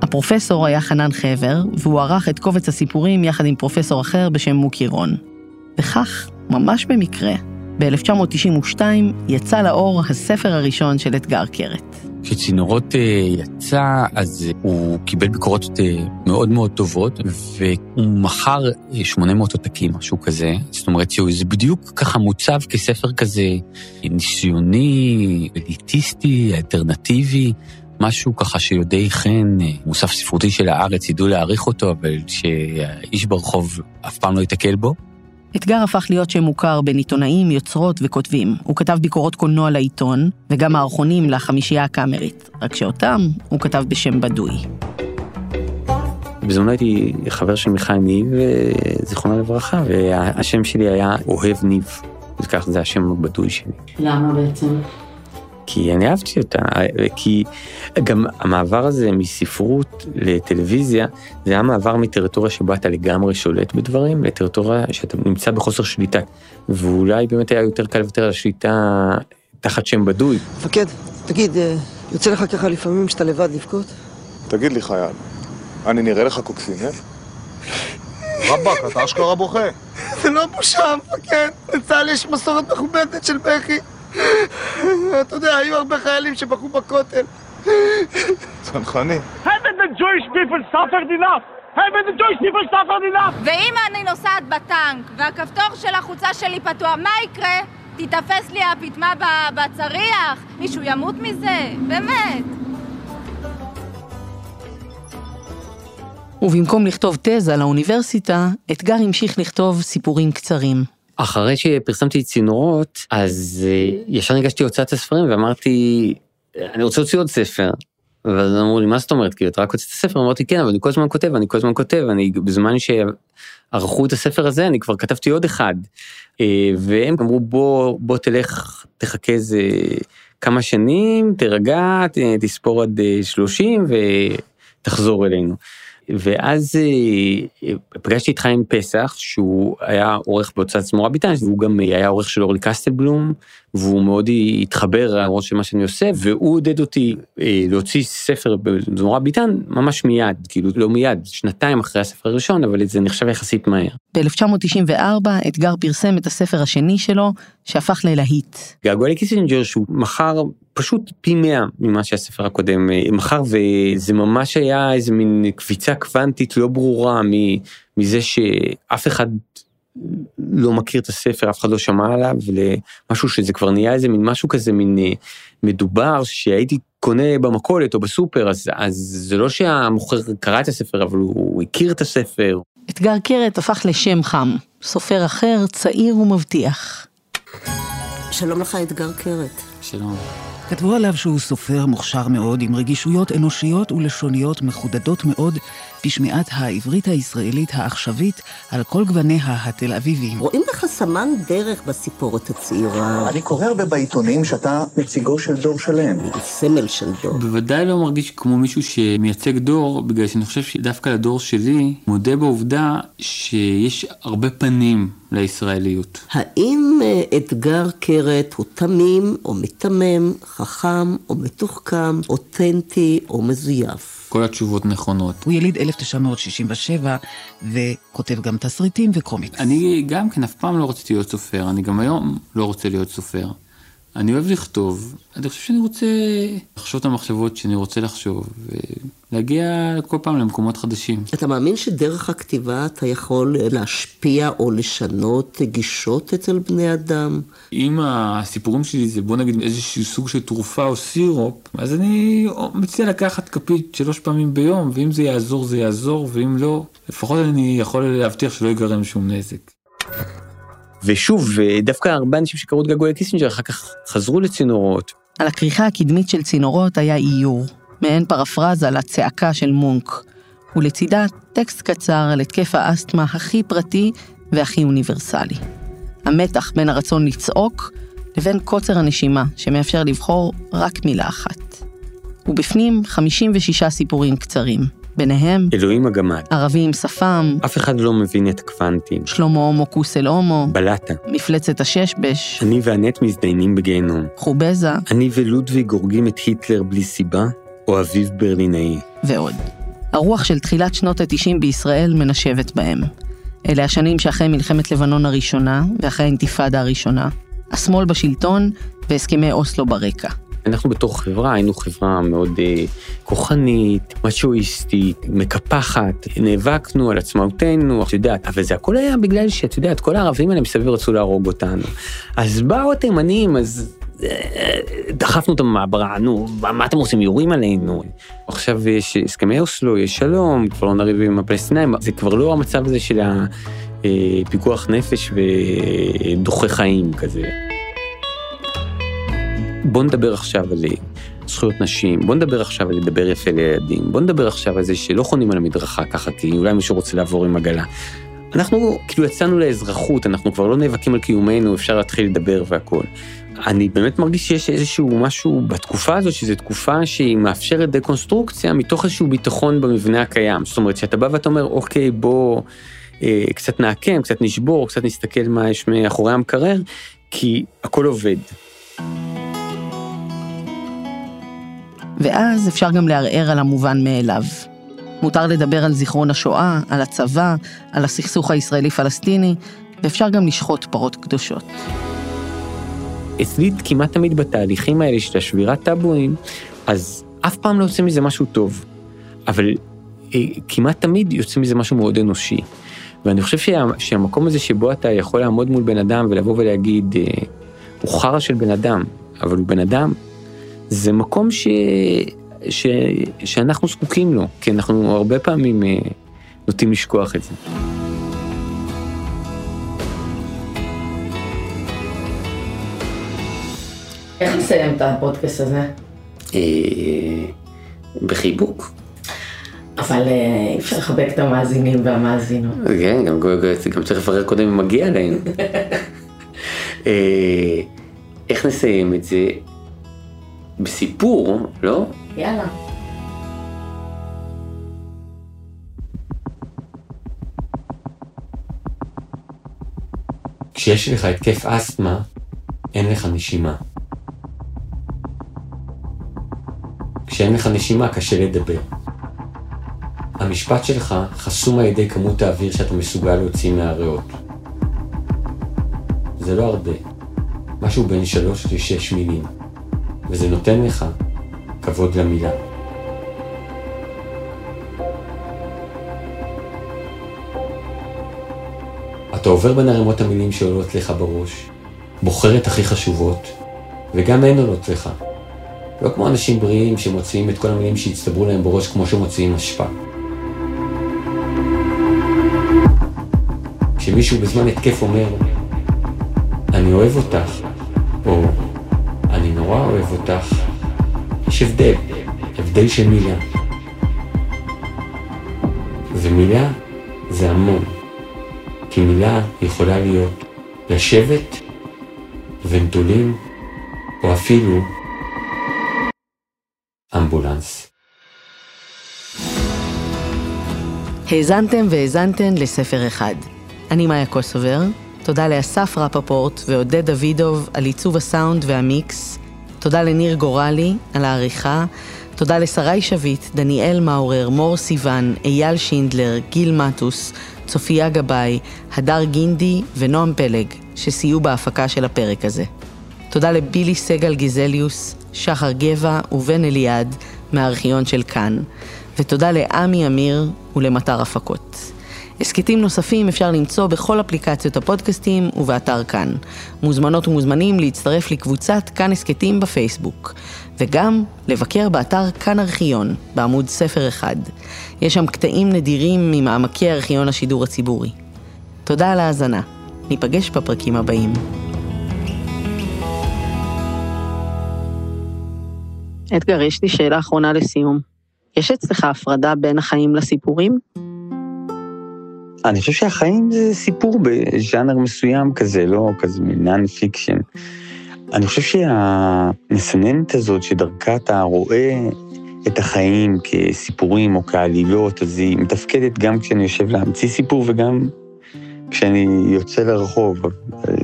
הפרופסור היה חנן חבר, והוא ערך את קובץ הסיפורים יחד עם פרופסור אחר בשם מוקי רון. וכך, ממש במקרה, ב-1992 יצא לאור הספר הראשון של אתגר קרת. כשצינורות אה, יצא, אז קיבל ביקורות אה, מאוד מאוד טובות, והוא מכר 800 אה, עותקים, משהו כזה. זאת אומרת שזה בדיוק ככה מוצב כספר כזה ניסיוני, אליטיסטי, אלטרנטיבי. משהו ככה שיודעי חן, מוסף ספרותי של הארץ, ידעו להעריך אותו, אבל שאיש ברחוב אף פעם לא ייתקל בו. אתגר הפך להיות שם מוכר בין עיתונאים, יוצרות וכותבים. הוא כתב ביקורות קולנוע לעיתון, וגם מערכונים לחמישייה הקאמרית, רק שאותם הוא כתב בשם בדוי. בזמנו הייתי חבר של מיכל ניב, זיכרונה לברכה, והשם שלי היה אוהב ניב. וכך זה השם הבדוי שלי. למה בעצם? כי אני אהבתי אותה, כי גם המעבר הזה מספרות לטלוויזיה, זה היה מעבר מטריטוריה שבה אתה לגמרי שולט בדברים, לטריטוריה שאתה נמצא בחוסר שליטה. ואולי באמת היה יותר קל לוותר על השליטה תחת שם בדוי. מפקד, תגיד, אה, יוצא לך ככה לפעמים שאתה לבד לבכות? תגיד לי, חייל, אני נראה לך קוקסין, אה? רבאק, אתה אשכרה בוכה. זה לא בושה, מפקד. לצה"ל יש מסורת מכובדת של בכי. אתה יודע, היו הרבה חיילים שבכו בכותל. צנחני. ואם אני נוסעת בטנק והכפתור של החוצה שלי פתוח, מה יקרה? תיתפס לי הפטמה בצריח? מישהו ימות מזה? באמת. ובמקום לכתוב תזה לאוניברסיטה, אתגר המשיך לכתוב סיפורים קצרים. אחרי שפרסמתי צינורות, אז אה, ישר ניגשתי להוצאת הספרים ואמרתי, אני רוצה להוציא עוד ספר. ואז אמרו לי, מה זאת אומרת? כאילו, אתה רק הוצאת ספר? אמרתי, כן, אבל אני כל הזמן כותב, אני כל הזמן כותב, אני בזמן שערכו את הספר הזה, אני כבר כתבתי עוד אחד. אה, והם אמרו, בוא, בוא תלך, תחכה איזה כמה שנים, תירגע, תספור עד 30 אה, ותחזור אלינו. ואז אה, פגשתי את חיים פסח, שהוא היה עורך בהוצאת זמורה ביטן, והוא גם היה עורך של אורלי קסטלבלום, והוא מאוד התחבר למרות שמה שאני עושה, והוא עודד אותי אה, להוציא ספר בזמורה ביטן ממש מיד, כאילו לא מיד, שנתיים אחרי הספר הראשון, אבל זה נחשב יחסית מהר. ב-1994 אתגר פרסם את הספר השני שלו, שהפך ללהיט. געגוע לקיסינג'ר שהוא מכר פשוט פי מאה ממה שהספר הקודם אה, מכר, וזה ממש היה איזה מין קביצה קוונטית לא ברורה מזה שאף אחד לא מכיר את הספר, אף אחד לא שמע עליו, למשהו שזה כבר נהיה איזה מין משהו כזה מין אה, מדובר שהייתי קונה במכולת או בסופר, אז, אז זה לא שהמוכר קרא את הספר, אבל הוא, הוא הכיר את הספר. אתגר קרת הפך לשם חם, סופר אחר, צעיר ומבטיח. שלום לך, אתגר קרת. שלום. כתבו עליו שהוא סופר מוכשר מאוד, עם רגישויות אנושיות ולשוניות מחודדות מאוד, בשמיעת העברית הישראלית העכשווית על כל גווניה התל אביביים. רואים לך סמן דרך בסיפורת הצעירה. אני קורא הרבה בעיתונים שאתה נציגו של דור שלם. סמל של דור. בוודאי לא מרגיש כמו מישהו שמייצג דור, בגלל שאני חושב שדווקא לדור שלי, מודה בעובדה שיש הרבה פנים לישראליות. האם אה, אתגר קרת הוא תמים או מיתמם, חכם או מתוחכם, אותנטי או מזויף? כל התשובות נכונות. הוא יליד 1967 וכותב גם תסריטים וקומיקס. אני גם כן אף פעם לא רציתי להיות סופר, אני גם היום לא רוצה להיות סופר. אני אוהב לכתוב, אני חושב שאני רוצה לחשוב את המחשבות שאני רוצה לחשוב, ולהגיע כל פעם למקומות חדשים. אתה מאמין שדרך הכתיבה אתה יכול להשפיע או לשנות גישות אצל בני אדם? אם הסיפורים שלי זה בוא נגיד איזשהו סוג של תרופה או סירופ, אז אני מציע לקחת כפית שלוש פעמים ביום, ואם זה יעזור זה יעזור, ואם לא, לפחות אני יכול להבטיח שלא ייגרם שום נזק. ושוב, דווקא הרבה אנשים שקראו את געגועי קיסינג'ר אחר כך חזרו לצינורות. על הכריכה הקדמית של צינורות היה איור, מעין פרפרזה לצעקה של מונק, ולצידה טקסט קצר על התקף האסתמה הכי פרטי והכי אוניברסלי. המתח בין הרצון לצעוק לבין קוצר הנשימה, שמאפשר לבחור רק מילה אחת. ובפנים 56 סיפורים קצרים, ביניהם אלוהים הגמד. ערבי עם שפם, אף אחד לא מבין את הקוונטים. שלמה הומו כוסל הומו, בלטה. מפלצת הששבש, אני ואנט מזדיינים בגיהנום. חובזה אני ולודוויג הורגים את היטלר בלי סיבה, או אביב ברלינאי. ועוד. הרוח של תחילת שנות ה-90 בישראל מנשבת בהם. אלה השנים שאחרי מלחמת לבנון הראשונה ואחרי האינתיפאדה הראשונה, השמאל בשלטון והסכמי אוסלו ברקע. אנחנו בתור חברה היינו חברה מאוד אה, כוחנית, מצ'ואיסטית, מקפחת, נאבקנו על עצמאותנו, את יודעת, אבל זה הכל היה בגלל שאת יודעת, כל הערבים האלה מסביב רצו להרוג אותנו. אז באו התימנים, אז אה, דחפנו אותם במעברה, נו, מה אתם עושים, יורים עלינו. עכשיו יש הסכמי אוסלו, יש שלום, כבר לא נריב עם הפלסטינאים, זה כבר לא המצב הזה של הפיקוח נפש ודוחה חיים כזה. בוא נדבר עכשיו על זכויות נשים, בוא נדבר עכשיו על לדבר יפה לילדים, בוא נדבר עכשיו על זה שלא חונים על המדרכה ככה, כי אולי מישהו רוצה לעבור עם עגלה. אנחנו כאילו יצאנו לאזרחות, אנחנו כבר לא נאבקים על קיומנו, אפשר להתחיל לדבר והכול. אני באמת מרגיש שיש איזשהו משהו בתקופה הזאת, שזו תקופה שהיא מאפשרת דקונסטרוקציה מתוך איזשהו ביטחון במבנה הקיים. זאת אומרת, שאתה בא ואתה אומר, אוקיי, בוא אה, קצת נעקם, קצת נשבור, קצת נסתכל מה יש מאחורי המקרר, כי הכל עובד. ואז אפשר גם לערער על המובן מאליו. מותר לדבר על זיכרון השואה, על הצבא, על הסכסוך הישראלי-פלסטיני, ואפשר גם לשחוט פרות קדושות. אצלי כמעט תמיד בתהליכים האלה של השבירת טאבואים, אז אף פעם לא יוצא מזה משהו טוב, אבל אה, כמעט תמיד יוצא מזה משהו מאוד אנושי. ואני חושב שה, שהמקום הזה שבו אתה יכול לעמוד מול בן אדם ולבוא ולהגיד, אה, הוא חרא של בן אדם, אבל הוא בן אדם, זה מקום ש... ש... שאנחנו זקוקים לו, כי אנחנו הרבה פעמים אה, נוטים לשכוח את זה. איך נסיים את הפודקאסט הזה? אה, בחיבוק. אבל אי אפשר לחבק את המאזינים והמאזינות. כן, גם, גם צריך לברר קודם אם מגיע להם. [laughs] אה, איך נסיים את זה? בסיפור, לא? יאללה. כשיש לך התקף אסתמה, אין לך נשימה. כשאין לך נשימה קשה לדבר. המשפט שלך חסום על ידי כמות האוויר שאתה מסוגל להוציא מהריאות. זה לא הרבה, משהו בין שלוש לשש מילים, וזה נותן לך כבוד למילה. אתה עובר בין ערימות המילים שעולות לך בראש, בוחר את הכי חשובות, וגם הן עולות לך. לא כמו אנשים בריאים שמוציאים את כל המילים שהצטברו להם בראש כמו שמוציאים אשפה. כשמישהו בזמן התקף אומר, אני אוהב אותך, אותך, יש הבדל, הבדל של מילה. ומילה זה המון, כי מילה יכולה להיות לשבת, ונטולים, או אפילו אמבולנס. האזנתם והאזנתן לספר אחד. אני מאיה קוסובר, תודה לאסף רפפורט ועודד דוידוב על עיצוב הסאונד והמיקס, תודה לניר גורלי על העריכה, תודה לשרי שביט, דניאל מאורר, מור סיוון, אייל שינדלר, גיל מטוס, צופיה גבאי, הדר גינדי ונועם פלג, שסייעו בהפקה של הפרק הזה. תודה לבילי סגל גיזליוס, שחר גבע ובן אליעד מהארכיון של כאן, ותודה לעמי אמיר ולמטר הפקות. הסכתים נוספים אפשר למצוא בכל אפליקציות הפודקאסטים ובאתר כאן. מוזמנות ומוזמנים להצטרף לקבוצת כאן הסכתים בפייסבוק, וגם לבקר באתר כאן ארכיון, בעמוד ספר אחד. יש שם קטעים נדירים ממעמקי ארכיון השידור הציבורי. תודה על ההאזנה. ניפגש בפרקים הבאים. אתגר, יש לי שאלה אחרונה לסיום. יש אצלך הפרדה בין החיים לסיפורים? אני חושב שהחיים זה סיפור בז'אנר מסוים כזה, לא כזה מ non-fiction. אני חושב שהמסננת הזאת שדרכה אתה רואה את החיים כסיפורים או כעלילות, אז היא מתפקדת גם כשאני יושב להמציא סיפור וגם כשאני יוצא לרחוב. אבל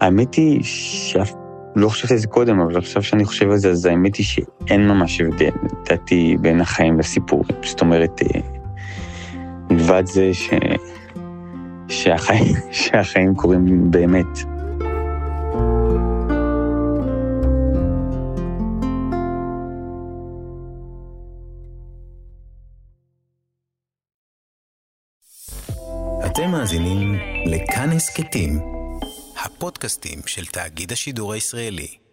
האמת היא שאף לא חשבתי על זה קודם, אבל עכשיו שאני חושב על זה, אז האמת היא שאין ממש הבדל, לדעתי, בין החיים לסיפורים. זאת אומרת, מלבד זה ש... שהחיים, [laughs] שהחיים קורים באמת. אתם מאזינים לכאן הסכתים, הפודקאסטים של תאגיד השידור הישראלי.